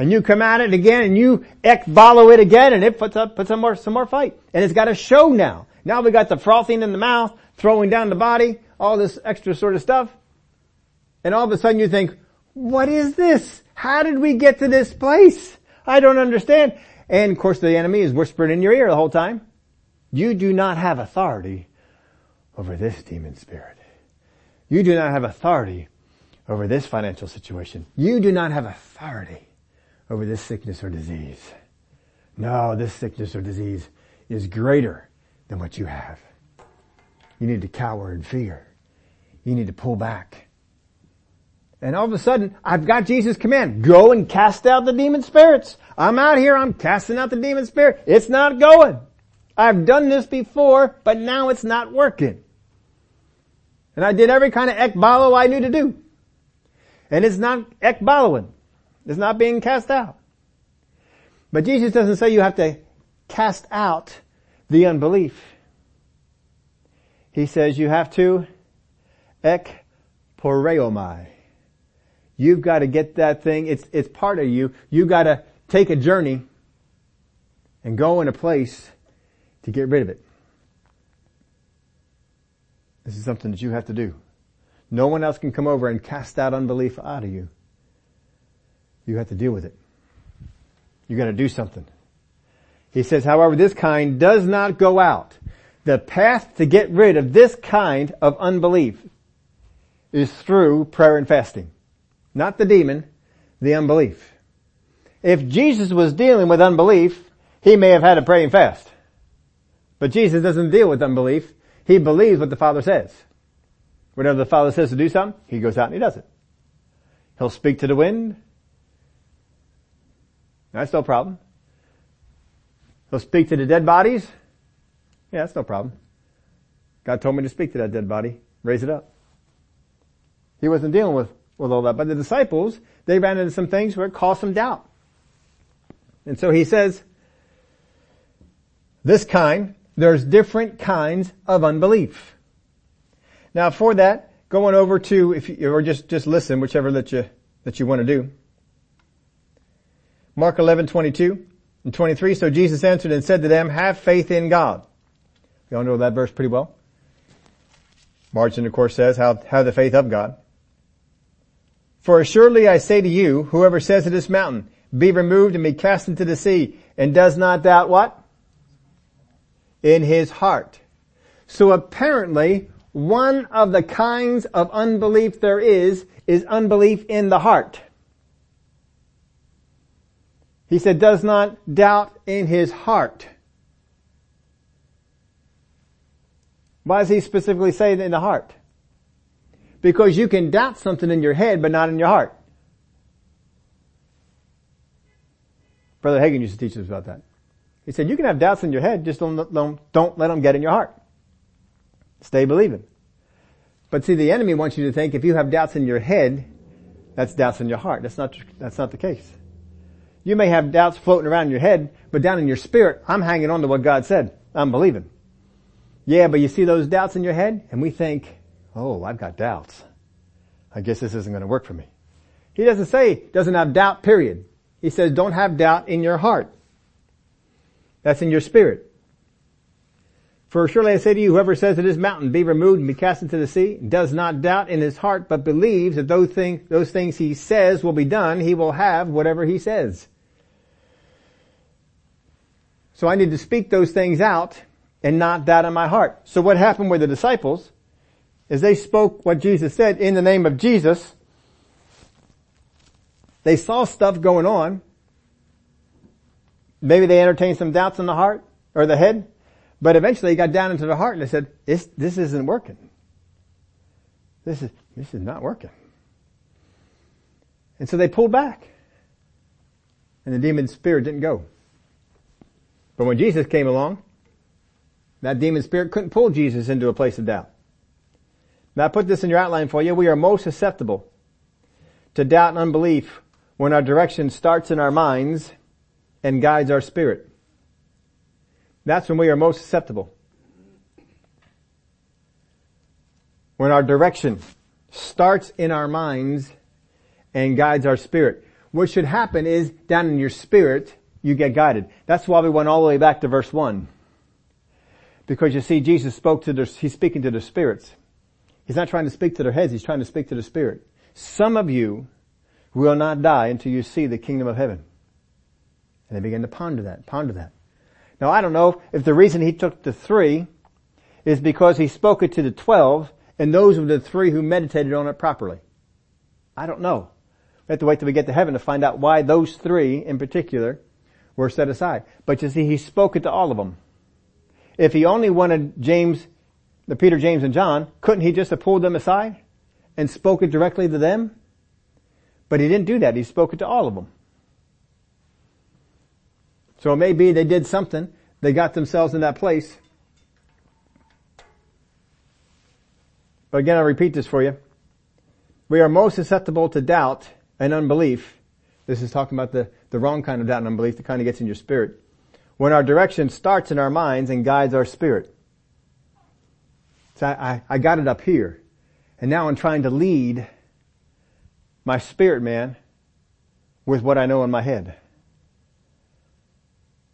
Speaker 1: and you come at it again and you ekbalo it again and it puts up, puts some more, some more fight. And it's got a show now. Now we got the frothing in the mouth, throwing down the body, all this extra sort of stuff. And all of a sudden you think, what is this? How did we get to this place? I don't understand. And of course the enemy is whispering in your ear the whole time. You do not have authority over this demon spirit. You do not have authority over this financial situation. You do not have authority over this sickness or disease. No, this sickness or disease is greater than what you have. You need to cower in fear. You need to pull back. And all of a sudden, I've got Jesus' command. Go and cast out the demon spirits. I'm out here, I'm casting out the demon spirit. It's not going. I've done this before, but now it's not working. And I did every kind of ekbalo I knew to do. And it's not ekbaloing. It's not being cast out. But Jesus doesn't say you have to cast out the unbelief. He says you have to ek poreomai. You've got to get that thing. It's, it's part of you. You've got to take a journey and go in a place to get rid of it. This is something that you have to do. No one else can come over and cast that unbelief out of you. You have to deal with it. You gotta do something. He says, however, this kind does not go out. The path to get rid of this kind of unbelief is through prayer and fasting. Not the demon, the unbelief. If Jesus was dealing with unbelief, he may have had to pray and fast. But Jesus doesn't deal with unbelief. He believes what the Father says. Whenever the Father says to do something, he goes out and he does it. He'll speak to the wind, that's no problem. He'll speak to the dead bodies. Yeah, that's no problem. God told me to speak to that dead body. Raise it up. He wasn't dealing with with all that. But the disciples, they ran into some things where it caused some doubt. And so he says, this kind, there's different kinds of unbelief. Now for that, going over to, if you, or just, just listen, whichever that you, that you want to do. Mark 11, 22 and 23. So Jesus answered and said to them, have faith in God. You all know that verse pretty well. Margin of course says, how, have the faith of God. For assuredly I say to you, whoever says to this mountain, be removed and be cast into the sea, and does not doubt what? In his heart. So apparently, one of the kinds of unbelief there is, is unbelief in the heart. He said, does not doubt in his heart. Why does he specifically say in the heart? Because you can doubt something in your head, but not in your heart. Brother Hagin used to teach us about that. He said, you can have doubts in your head, just don't, don't, don't let them get in your heart. Stay believing. But see, the enemy wants you to think if you have doubts in your head, that's doubts in your heart. That's not, that's not the case. You may have doubts floating around in your head, but down in your spirit, I'm hanging on to what God said. I'm believing. Yeah, but you see those doubts in your head, and we think, oh, I've got doubts. I guess this isn't going to work for me. He doesn't say, doesn't have doubt, period. He says, don't have doubt in your heart. That's in your spirit. For surely I say to you, whoever says to this mountain, be removed and be cast into the sea, does not doubt in his heart, but believes that those things, those things he says will be done, he will have whatever he says. So I need to speak those things out and not doubt in my heart. So what happened with the disciples is they spoke what Jesus said in the name of Jesus, they saw stuff going on. Maybe they entertained some doubts in the heart or the head, but eventually they got down into the heart and they said, this, this isn't working. This is, this is not working. And so they pulled back. And the demon spirit didn't go. But when Jesus came along, that demon spirit couldn't pull Jesus into a place of doubt. Now I put this in your outline for you. We are most susceptible to doubt and unbelief when our direction starts in our minds and guides our spirit. That's when we are most susceptible. When our direction starts in our minds and guides our spirit. What should happen is down in your spirit, you get guided. That's why we went all the way back to verse one. Because you see, Jesus spoke to their, he's speaking to the spirits. He's not trying to speak to their heads, he's trying to speak to the spirit. Some of you will not die until you see the kingdom of heaven. And they began to ponder that, ponder that. Now I don't know if the reason he took the three is because he spoke it to the twelve and those were the three who meditated on it properly. I don't know. We have to wait till we get to heaven to find out why those three in particular were set aside. But you see, he spoke it to all of them. If he only wanted James, the Peter, James, and John, couldn't he just have pulled them aside and spoke it directly to them? But he didn't do that. He spoke it to all of them. So it may be they did something. They got themselves in that place. But again, I'll repeat this for you. We are most susceptible to doubt and unbelief. This is talking about the, the wrong kind of doubt and unbelief, the kind that gets in your spirit. When our direction starts in our minds and guides our spirit. So I, I, I got it up here. And now I'm trying to lead my spirit man with what I know in my head.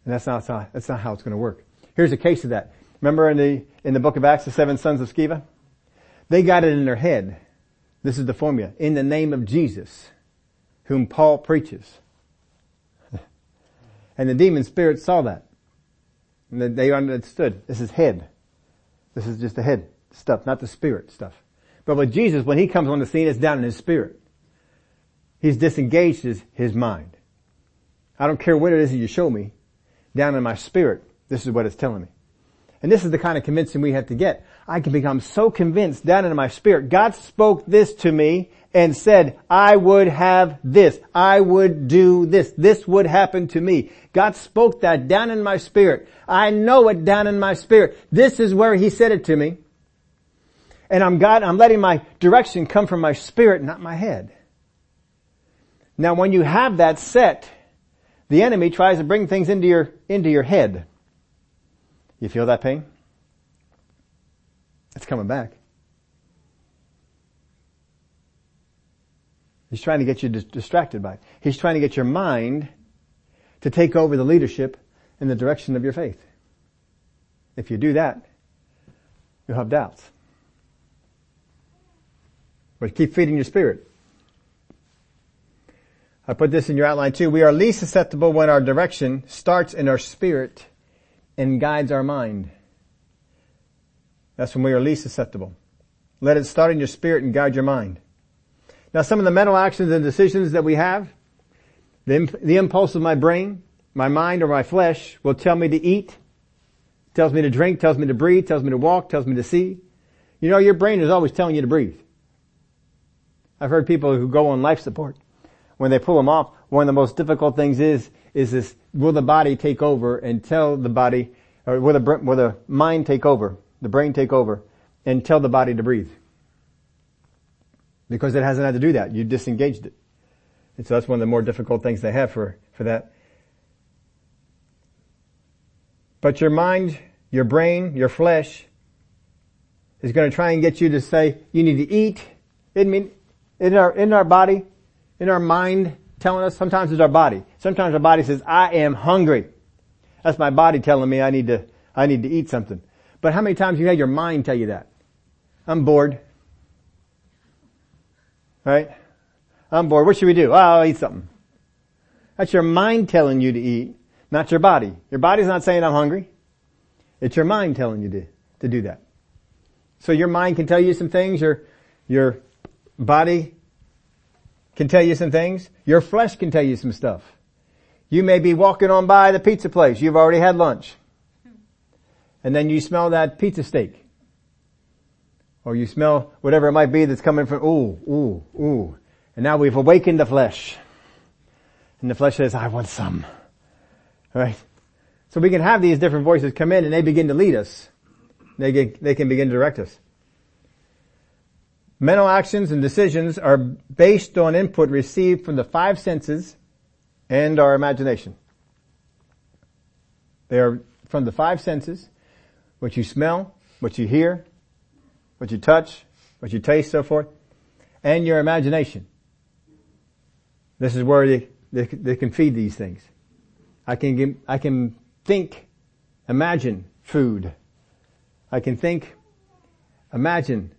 Speaker 1: And that's not, that's not how it's going to work. Here's a case of that. Remember in the, in the book of Acts, the seven sons of Sceva? They got it in their head. This is the formula. In the name of Jesus, whom Paul preaches. and the demon spirits saw that. And they understood. This is head. This is just the head stuff, not the spirit stuff. But with Jesus, when he comes on the scene, it's down in his spirit. He's disengaged his, his mind. I don't care what it is that you show me. Down in my spirit, this is what it's telling me. And this is the kind of convincing we have to get. I can become so convinced down in my spirit. God spoke this to me and said, I would have this. I would do this. This would happen to me. God spoke that down in my spirit. I know it down in my spirit. This is where He said it to me. And I'm God, I'm letting my direction come from my spirit, not my head. Now when you have that set, the enemy tries to bring things into your, into your head. You feel that pain? It's coming back. He's trying to get you distracted by it. He's trying to get your mind to take over the leadership in the direction of your faith. If you do that, you'll have doubts. But keep feeding your spirit. I put this in your outline too. We are least susceptible when our direction starts in our spirit and guides our mind. That's when we are least susceptible. Let it start in your spirit and guide your mind. Now some of the mental actions and decisions that we have, the, the impulse of my brain, my mind or my flesh will tell me to eat, tells me to drink, tells me to breathe, tells me to walk, tells me to see. You know, your brain is always telling you to breathe. I've heard people who go on life support. When they pull them off, one of the most difficult things is, is this, will the body take over and tell the body, or will the, will the mind take over, the brain take over, and tell the body to breathe? because it hasn't had to do that. You disengaged it. And so that's one of the more difficult things they have for, for that. But your mind, your brain, your flesh is going to try and get you to say, you need to eat. It mean, in our, in our body, in our mind telling us, sometimes it's our body. Sometimes our body says, I am hungry. That's my body telling me I need to, I need to eat something. But how many times you had your mind tell you that? I'm bored. Right? I'm bored. What should we do? Oh, I'll eat something. That's your mind telling you to eat, not your body. Your body's not saying I'm hungry. It's your mind telling you to, to do that. So your mind can tell you some things, your, your body can tell you some things, your flesh can tell you some stuff. You may be walking on by the pizza place, you've already had lunch. And then you smell that pizza steak or you smell whatever it might be that's coming from, ooh, ooh, ooh. And now we've awakened the flesh. And the flesh says, I want some. Right? So we can have these different voices come in and they begin to lead us. They, get, they can begin to direct us. Mental actions and decisions are based on input received from the five senses and our imagination. They are from the five senses, what you smell, what you hear, what you touch, what you taste, so forth, and your imagination. This is where they, they, they can feed these things. I can I can think, imagine food. I can think, imagine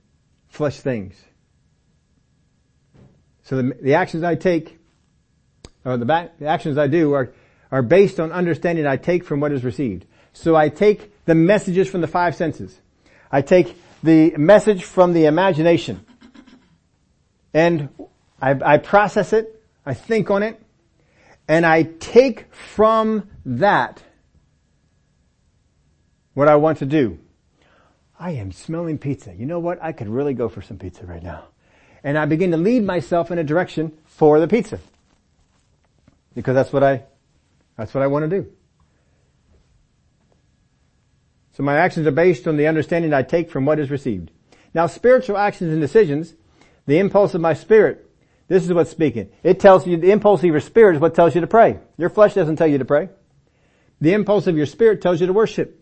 Speaker 1: flesh things. So the, the actions I take, or the, back, the actions I do are, are based on understanding I take from what is received. So I take the messages from the five senses. I take the message from the imagination. And I, I process it, I think on it, and I take from that what I want to do. I am smelling pizza. You know what? I could really go for some pizza right now. And I begin to lead myself in a direction for the pizza. Because that's what I, that's what I want to do. So my actions are based on the understanding I take from what is received. Now spiritual actions and decisions, the impulse of my spirit, this is what's speaking. It tells you, the impulse of your spirit is what tells you to pray. Your flesh doesn't tell you to pray. The impulse of your spirit tells you to worship.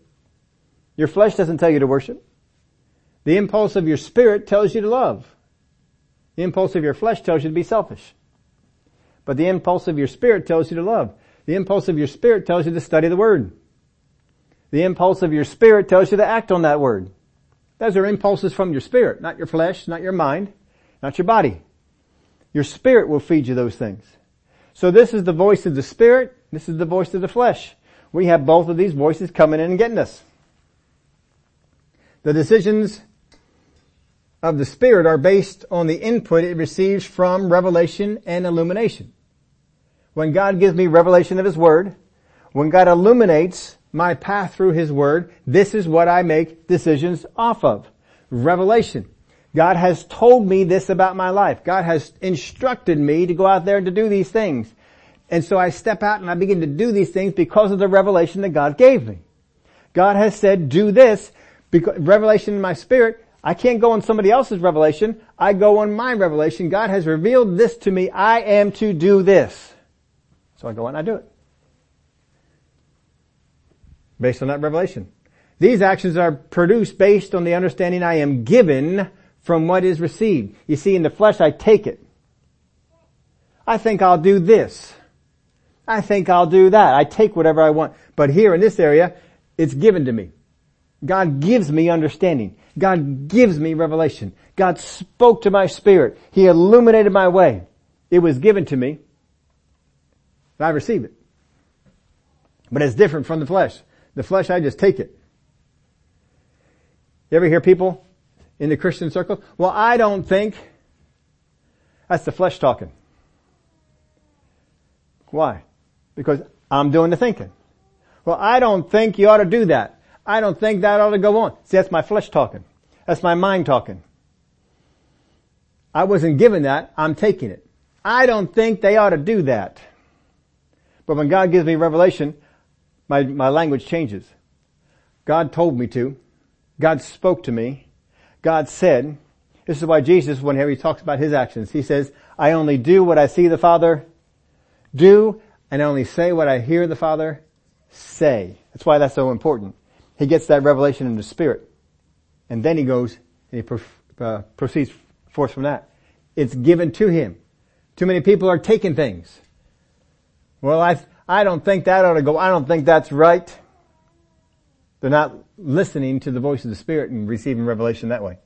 Speaker 1: Your flesh doesn't tell you to worship. The impulse of your spirit tells you to love. The impulse of your flesh tells you to be selfish. But the impulse of your spirit tells you to love. The impulse of your spirit tells you to study the Word. The impulse of your spirit tells you to act on that word. Those are impulses from your spirit, not your flesh, not your mind, not your body. Your spirit will feed you those things. So this is the voice of the spirit, this is the voice of the flesh. We have both of these voices coming in and getting us. The decisions of the spirit are based on the input it receives from revelation and illumination. When God gives me revelation of His Word, when God illuminates my path through His Word, this is what I make decisions off of. Revelation. God has told me this about my life. God has instructed me to go out there and to do these things. And so I step out and I begin to do these things because of the revelation that God gave me. God has said, do this, because revelation in my spirit, I can't go on somebody else's revelation. I go on my revelation. God has revealed this to me. I am to do this. So I go and I do it. Based on that revelation. These actions are produced based on the understanding I am given from what is received. You see, in the flesh I take it. I think I'll do this. I think I'll do that. I take whatever I want. But here in this area, it's given to me. God gives me understanding. God gives me revelation. God spoke to my spirit. He illuminated my way. It was given to me. I receive it. But it's different from the flesh. The flesh, I just take it. You ever hear people in the Christian circle? Well, I don't think that's the flesh talking. Why? Because I'm doing the thinking. Well, I don't think you ought to do that. I don't think that ought to go on. See, that's my flesh talking. That's my mind talking. I wasn't given that. I'm taking it. I don't think they ought to do that. But when God gives me revelation, my, my language changes. God told me to. God spoke to me. God said. This is why Jesus, whenever he talks about his actions, he says, I only do what I see the Father do, and I only say what I hear the Father say. That's why that's so important. He gets that revelation in the Spirit. And then he goes and he uh, proceeds forth from that. It's given to him. Too many people are taking things. Well, I, I don't think that ought to go. I don't think that's right. They're not listening to the voice of the Spirit and receiving revelation that way.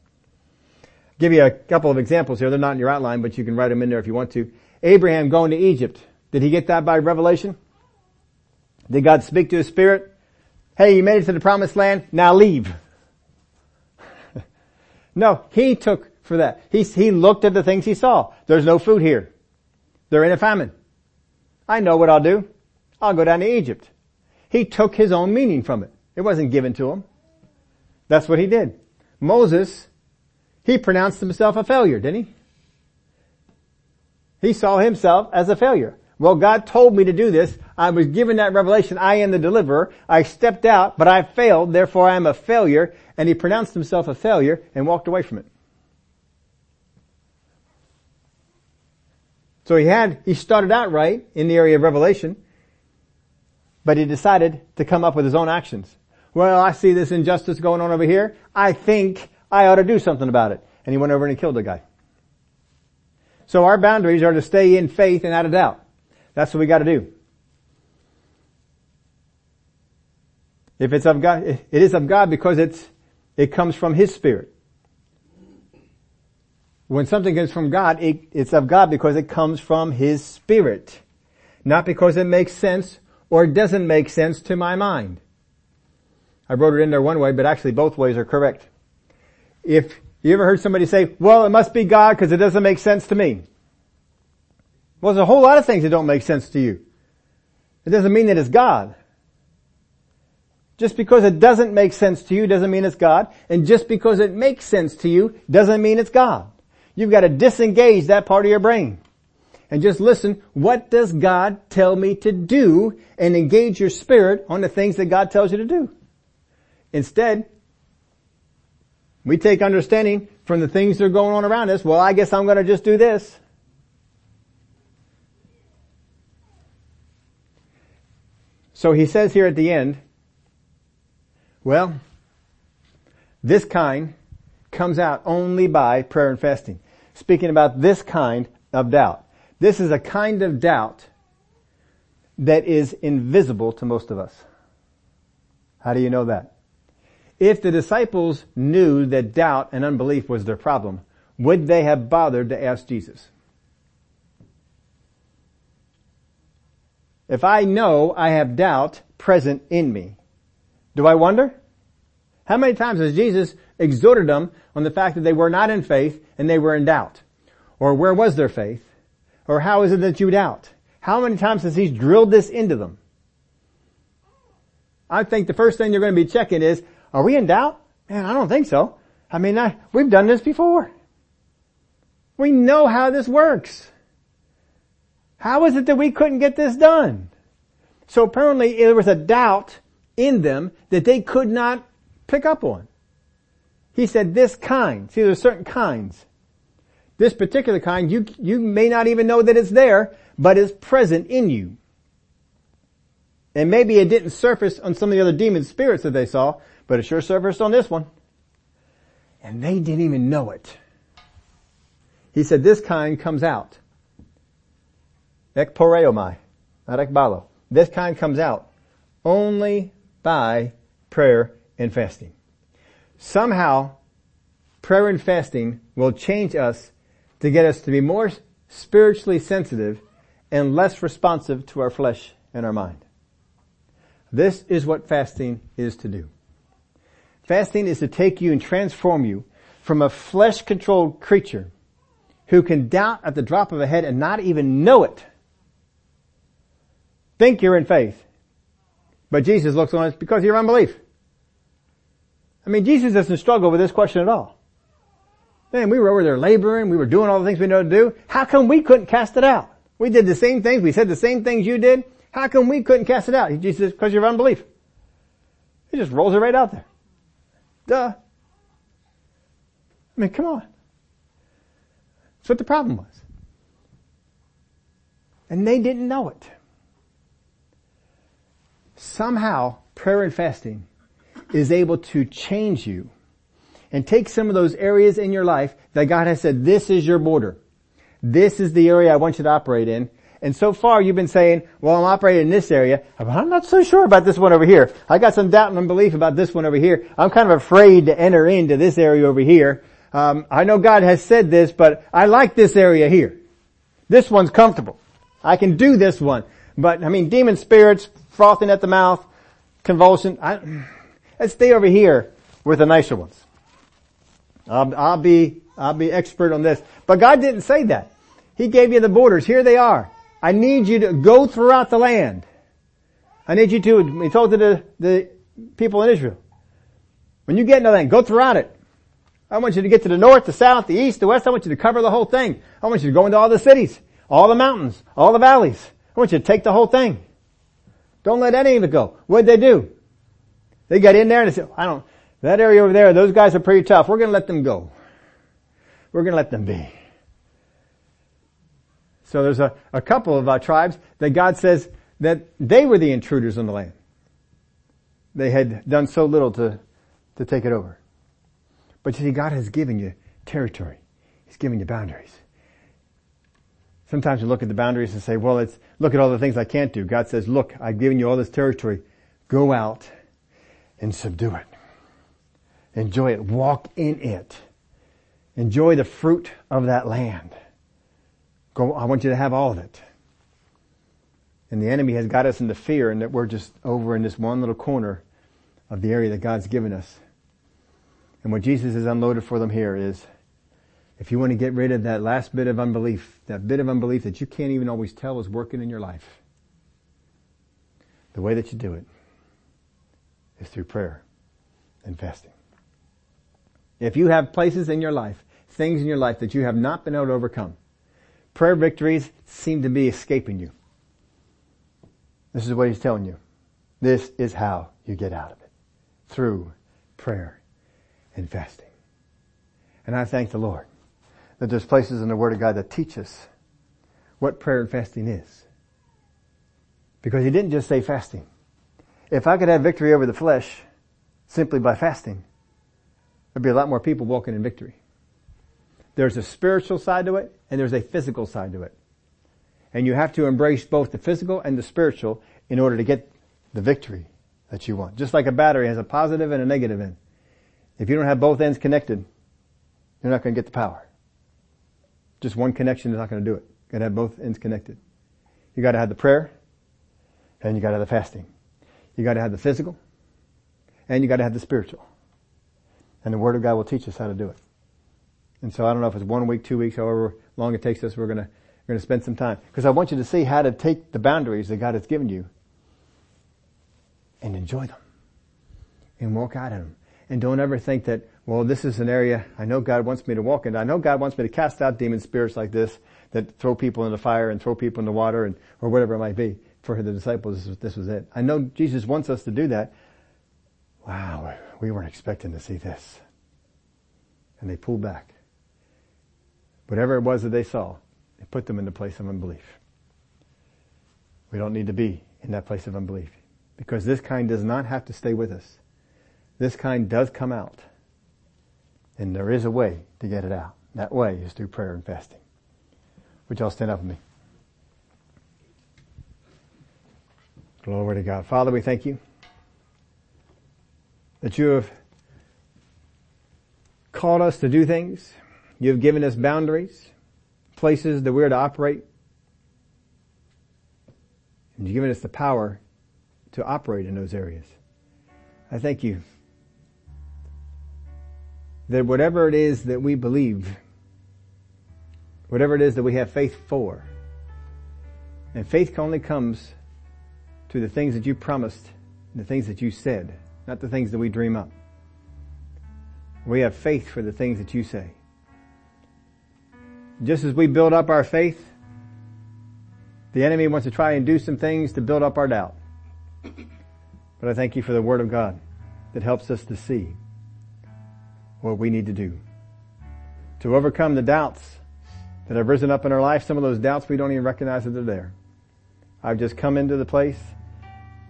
Speaker 1: give you a couple of examples here. They're not in your outline, but you can write them in there if you want to. Abraham going to Egypt. Did he get that by revelation? Did God speak to his spirit? Hey, you made it to the promised land, now leave. no, he took for that. He, he looked at the things he saw. There's no food here. They're in a famine. I know what I'll do. I'll go down to Egypt. He took his own meaning from it. It wasn't given to him. That's what he did. Moses, he pronounced himself a failure, didn't he? He saw himself as a failure. Well, God told me to do this. I was given that revelation. I am the deliverer. I stepped out, but I failed. Therefore, I am a failure. And he pronounced himself a failure and walked away from it. So he had, he started out right in the area of revelation, but he decided to come up with his own actions. Well, I see this injustice going on over here. I think I ought to do something about it. And he went over and he killed a guy. So our boundaries are to stay in faith and out of doubt. That's what we gotta do. If it's of God, it is of God because it's, it comes from His Spirit. When something comes from God, it, it's of God because it comes from His Spirit. Not because it makes sense or doesn't make sense to my mind. I wrote it in there one way, but actually both ways are correct. If you ever heard somebody say, well, it must be God because it doesn't make sense to me. Well, there's a whole lot of things that don't make sense to you. It doesn't mean that it's God. Just because it doesn't make sense to you doesn't mean it's God. And just because it makes sense to you doesn't mean it's God. You've got to disengage that part of your brain. And just listen, what does God tell me to do? And engage your spirit on the things that God tells you to do. Instead, we take understanding from the things that are going on around us. Well, I guess I'm going to just do this. So he says here at the end, well, this kind comes out only by prayer and fasting. Speaking about this kind of doubt. This is a kind of doubt that is invisible to most of us. How do you know that? If the disciples knew that doubt and unbelief was their problem, would they have bothered to ask Jesus? If I know I have doubt present in me, do I wonder? How many times has Jesus exhorted them on the fact that they were not in faith and they were in doubt? Or where was their faith? Or how is it that you doubt? How many times has he drilled this into them? I think the first thing you're going to be checking is, are we in doubt? Man, I don't think so. I mean, I, we've done this before. We know how this works. How is it that we couldn't get this done? So apparently there was a doubt in them that they could not pick up on. He said this kind. See, there's certain kinds. This particular kind, you, you may not even know that it's there, but is present in you. And maybe it didn't surface on some of the other demon spirits that they saw, but it sure surfaced on this one. And they didn't even know it. He said this kind comes out. Ekporeuomai, not ekballo. This kind comes out only by prayer and fasting. Somehow, prayer and fasting will change us to get us to be more spiritually sensitive and less responsive to our flesh and our mind. This is what fasting is to do. Fasting is to take you and transform you from a flesh controlled creature who can doubt at the drop of a head and not even know it. Think you're in faith. But Jesus looks on us because of your unbelief. I mean, Jesus doesn't struggle with this question at all. Man, we were over there laboring, we were doing all the things we know to do. How come we couldn't cast it out? We did the same things, we said the same things you did. How come we couldn't cast it out? Jesus says, because of your unbelief. He just rolls it right out there. Duh. I mean, come on. That's what the problem was. And they didn't know it. Somehow, prayer and fasting is able to change you and take some of those areas in your life that God has said, this is your border. This is the area I want you to operate in. And so far you've been saying, well, I'm operating in this area, but I'm not so sure about this one over here. I got some doubt and unbelief about this one over here. I'm kind of afraid to enter into this area over here. Um, I know God has said this, but I like this area here. This one's comfortable. I can do this one. But I mean, demon spirits, frothing at the mouth, convulsion. I, let's stay over here with the nicer ones. I'll, I'll be, I'll be expert on this. But God didn't say that. He gave you the borders. Here they are. I need you to go throughout the land. I need you to, he told to the, the people in Israel, when you get into the land, go throughout it. I want you to get to the north, the south, the east, the west. I want you to cover the whole thing. I want you to go into all the cities, all the mountains, all the valleys. I want you to take the whole thing. Don't let any of it go. What'd they do? They got in there and they said, I don't, that area over there, those guys are pretty tough. We're gonna let them go. We're gonna let them be. So there's a, a couple of uh, tribes that God says that they were the intruders on the land. They had done so little to, to take it over. But you see, God has given you territory. He's given you boundaries. Sometimes you look at the boundaries and say, well, it's, look at all the things I can't do. God says, look, I've given you all this territory. Go out and subdue it. Enjoy it. Walk in it. Enjoy the fruit of that land. Go, I want you to have all of it. And the enemy has got us into fear and that we're just over in this one little corner of the area that God's given us. And what Jesus has unloaded for them here is, if you want to get rid of that last bit of unbelief, that bit of unbelief that you can't even always tell is working in your life, the way that you do it is through prayer and fasting. If you have places in your life, things in your life that you have not been able to overcome, prayer victories seem to be escaping you. This is what he's telling you. This is how you get out of it. Through prayer and fasting. And I thank the Lord that there's places in the Word of God that teach us what prayer and fasting is. Because he didn't just say fasting. If I could have victory over the flesh simply by fasting, there'd be a lot more people walking in victory. There's a spiritual side to it and there's a physical side to it. And you have to embrace both the physical and the spiritual in order to get the victory that you want. Just like a battery has a positive and a negative end. If you don't have both ends connected, you're not going to get the power. Just one connection is not going to do it. You gotta have both ends connected. You gotta have the prayer, and you gotta have the fasting. You gotta have the physical, and you gotta have the spiritual. And the Word of God will teach us how to do it. And so I don't know if it's one week, two weeks, however long it takes us, we're gonna, we're gonna spend some time. Because I want you to see how to take the boundaries that God has given you and enjoy them. And walk out in them. And don't ever think that, well, this is an area I know God wants me to walk in. I know God wants me to cast out demon spirits like this that throw people in the fire and throw people in the water and, or whatever it might be. For the disciples, this was it. I know Jesus wants us to do that. Wow, we weren't expecting to see this. and they pulled back. Whatever it was that they saw, it put them in the place of unbelief. We don't need to be in that place of unbelief because this kind does not have to stay with us. This kind does come out and there is a way to get it out. That way is through prayer and fasting. Would y'all stand up with me? Glory to God. Father, we thank you that you have called us to do things. You have given us boundaries, places that we're to operate. And you've given us the power to operate in those areas. I thank you that whatever it is that we believe, whatever it is that we have faith for, and faith only comes to the things that you promised, the things that you said, not the things that we dream up. We have faith for the things that you say. Just as we build up our faith, the enemy wants to try and do some things to build up our doubt. But I thank you for the Word of God that helps us to see what we need to do. To overcome the doubts that have risen up in our life, some of those doubts we don't even recognize that they're there. I've just come into the place.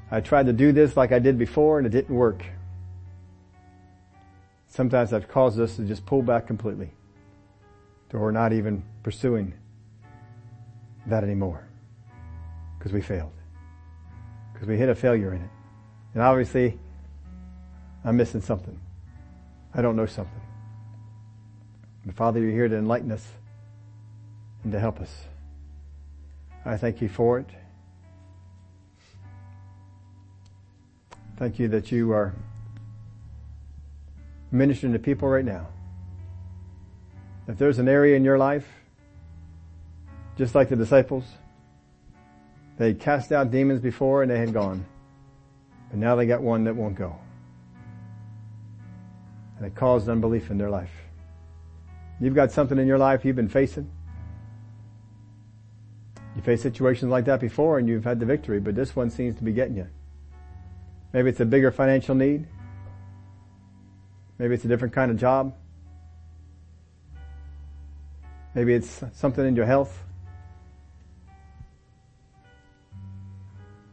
Speaker 1: I tried to do this like I did before and it didn't work. Sometimes that caused us to just pull back completely. To we're not even pursuing that anymore. Because we failed. Because we hit a failure in it. And obviously, I'm missing something. I don't know something. But Father, you're here to enlighten us and to help us. I thank you for it. Thank you that you are ministering to people right now. If there's an area in your life, just like the disciples, they cast out demons before and they had gone. But now they got one that won't go and it caused unbelief in their life. You've got something in your life you've been facing. You faced situations like that before and you've had the victory, but this one seems to be getting you. Maybe it's a bigger financial need. Maybe it's a different kind of job. Maybe it's something in your health.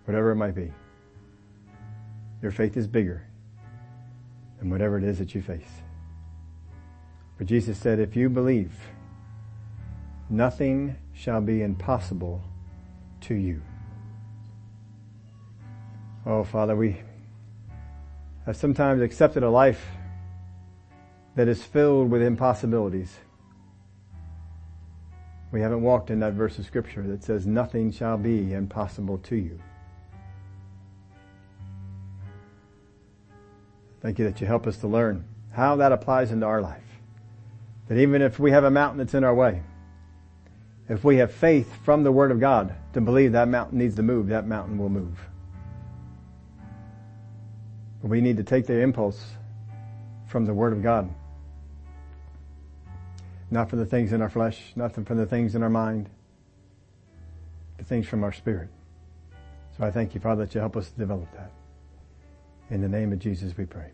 Speaker 1: Whatever it might be. Your faith is bigger and whatever it is that you face. For Jesus said, if you believe, nothing shall be impossible to you. Oh, Father, we have sometimes accepted a life that is filled with impossibilities. We haven't walked in that verse of scripture that says nothing shall be impossible to you. Thank you that you help us to learn how that applies into our life. That even if we have a mountain that's in our way, if we have faith from the Word of God to believe that mountain needs to move, that mountain will move. But we need to take the impulse from the Word of God. Not from the things in our flesh, nothing from the things in our mind, the things from our spirit. So I thank you, Father, that you help us develop that. In the name of Jesus we pray.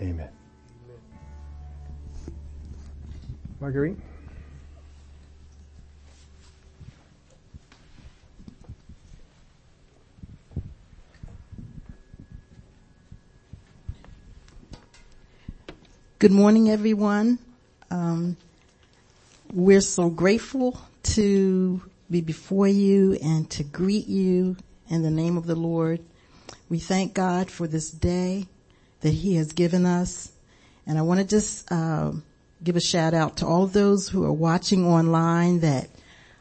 Speaker 1: Amen. Marguerite?
Speaker 2: Good morning, everyone. Um, we're so grateful to be before you and to greet you in the name of the Lord. We thank God for this day that he has given us. And I want to just, uh, give a shout out to all of those who are watching online that,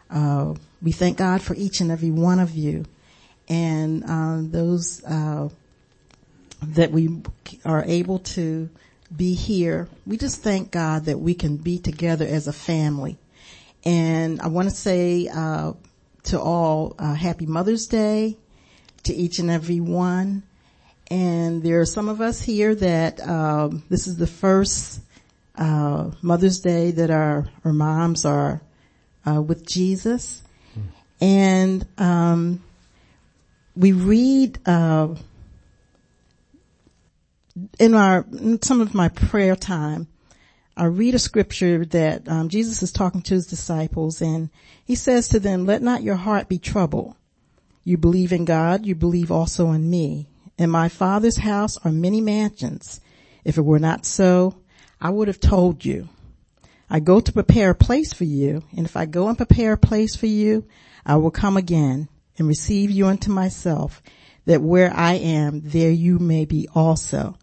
Speaker 2: uh, we thank God for each and every one of you and, um, those, uh, that we are able to be here. We just thank God that we can be together as a family. And I want to say, uh, to all, uh, happy Mother's Day to each and every one. And there are some of us here that um, this is the first uh, Mother's Day that our our moms are uh, with Jesus, mm. and um, we read uh, in our in some of my prayer time. I read a scripture that um, Jesus is talking to his disciples and he says to them, let not your heart be troubled. You believe in God, you believe also in me. In my father's house are many mansions. If it were not so, I would have told you. I go to prepare a place for you, and if I go and prepare a place for you, I will come again and receive you unto myself, that where I am, there you may be also.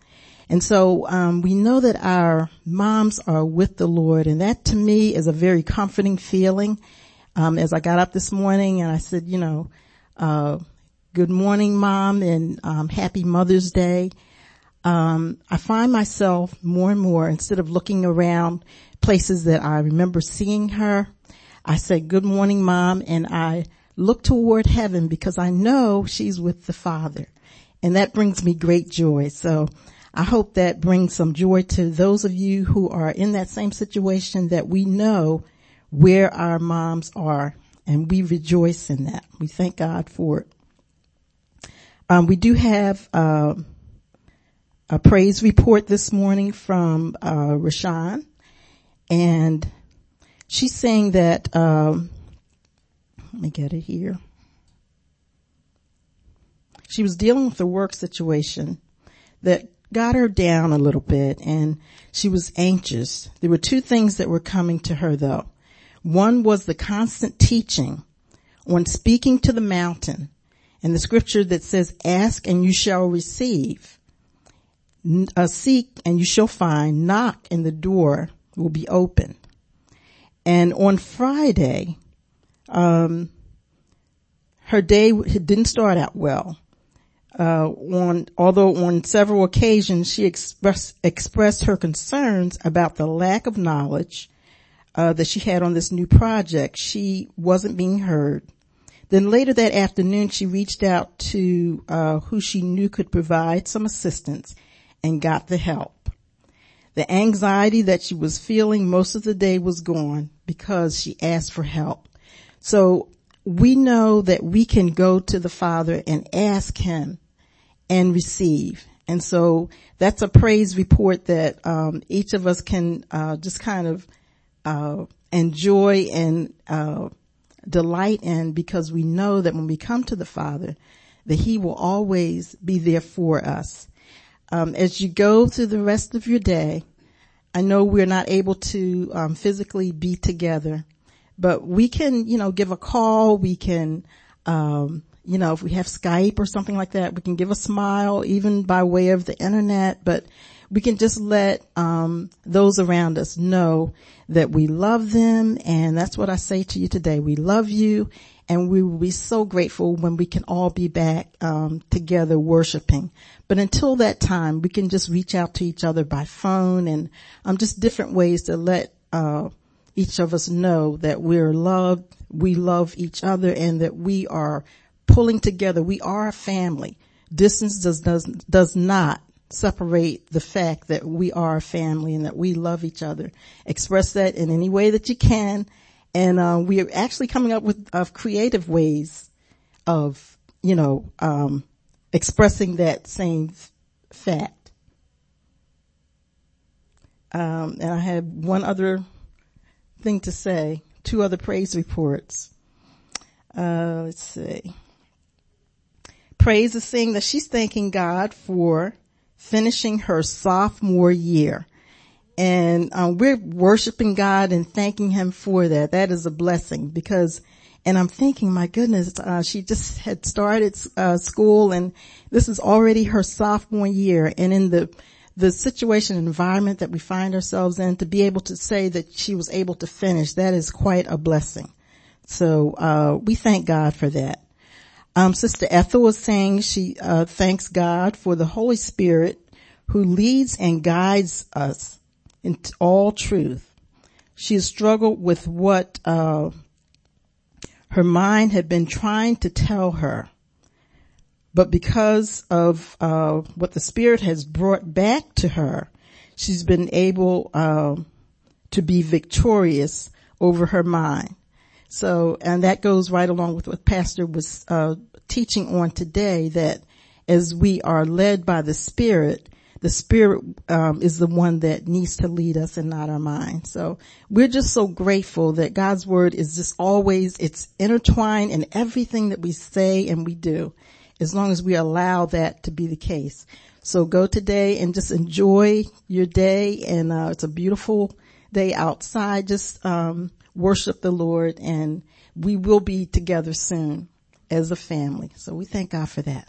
Speaker 2: And so um, we know that our moms are with the Lord, and that to me is a very comforting feeling. Um, as I got up this morning and I said, you know, uh, good morning, mom, and um, happy Mother's Day. Um, I find myself more and more instead of looking around places that I remember seeing her, I say, good morning, mom, and I look toward heaven because I know she's with the Father. And that brings me great joy. So I hope that brings some joy to those of you who are in that same situation that we know where our moms are and we rejoice in that. We thank God for it. Um, we do have uh, a praise report this morning from uh, Rashawn, and she's saying that. Um, let me get it here. She was dealing with a work situation that got her down a little bit, and she was anxious. There were two things that were coming to her, though. One was the constant teaching on speaking to the mountain and the scripture that says, ask and you shall receive. Uh, seek and you shall find. Knock and the door will be open. And on Friday, um, her day didn't start out well. Uh, on, although on several occasions she expressed, expressed her concerns about the lack of knowledge uh, that she had on this new project. She wasn't being heard. Then later that afternoon, she reached out to uh, who she knew could provide some assistance and got the help. The anxiety that she was feeling most of the day was gone because she asked for help. So we know that we can go to the Father and ask Him and receive. And so that's a praise report that um, each of us can uh, just kind of uh, joy and uh, delight in because we know that when we come to the Father, that He will always be there for us. Um, as you go through the rest of your day, I know we're not able to um, physically be together, but we can, you know, give a call. We can, um, you know, if we have Skype or something like that, we can give a smile, even by way of the internet. But we can just let um, those around us know that we love them and that's what I say to you today. We love you and we will be so grateful when we can all be back um, together worshiping. But until that time, we can just reach out to each other by phone and um, just different ways to let uh, each of us know that we're loved, we love each other, and that we are pulling together. We are a family. Distance does does does not separate the fact that we are a family and that we love each other. Express that in any way that you can. And, uh, we are actually coming up with creative ways of, you know, um, expressing that same fact. Um, and I have one other thing to say, two other praise reports. Uh, let's see. Praise is saying that she's thanking God for finishing her sophomore year. And um, we're worshiping God and thanking Him for that. That is a blessing because, and I'm thinking, my goodness, uh, she just had started uh, school, and this is already her sophomore year. And in the the situation and environment that we find ourselves in, to be able to say that she was able to finish, that is quite a blessing. So uh, we thank God for that. Um, Sister Ethel was saying she uh, thanks God for the Holy Spirit who leads and guides us in all truth. She has struggled with what uh, her mind had been trying to tell her, but because of uh, what the Spirit has brought back to her, she's been able uh, to be victorious over her mind. So, and that goes right along with what Pastor was uh, teaching on today. That as we are led by the Spirit, the spirit um, is the one that needs to lead us and not our mind. So we're just so grateful that God's word is just always it's intertwined in everything that we say and we do, as long as we allow that to be the case. So go today and just enjoy your day, and uh, it's a beautiful day outside. Just um, worship the Lord, and we will be together soon as a family. So we thank God for that.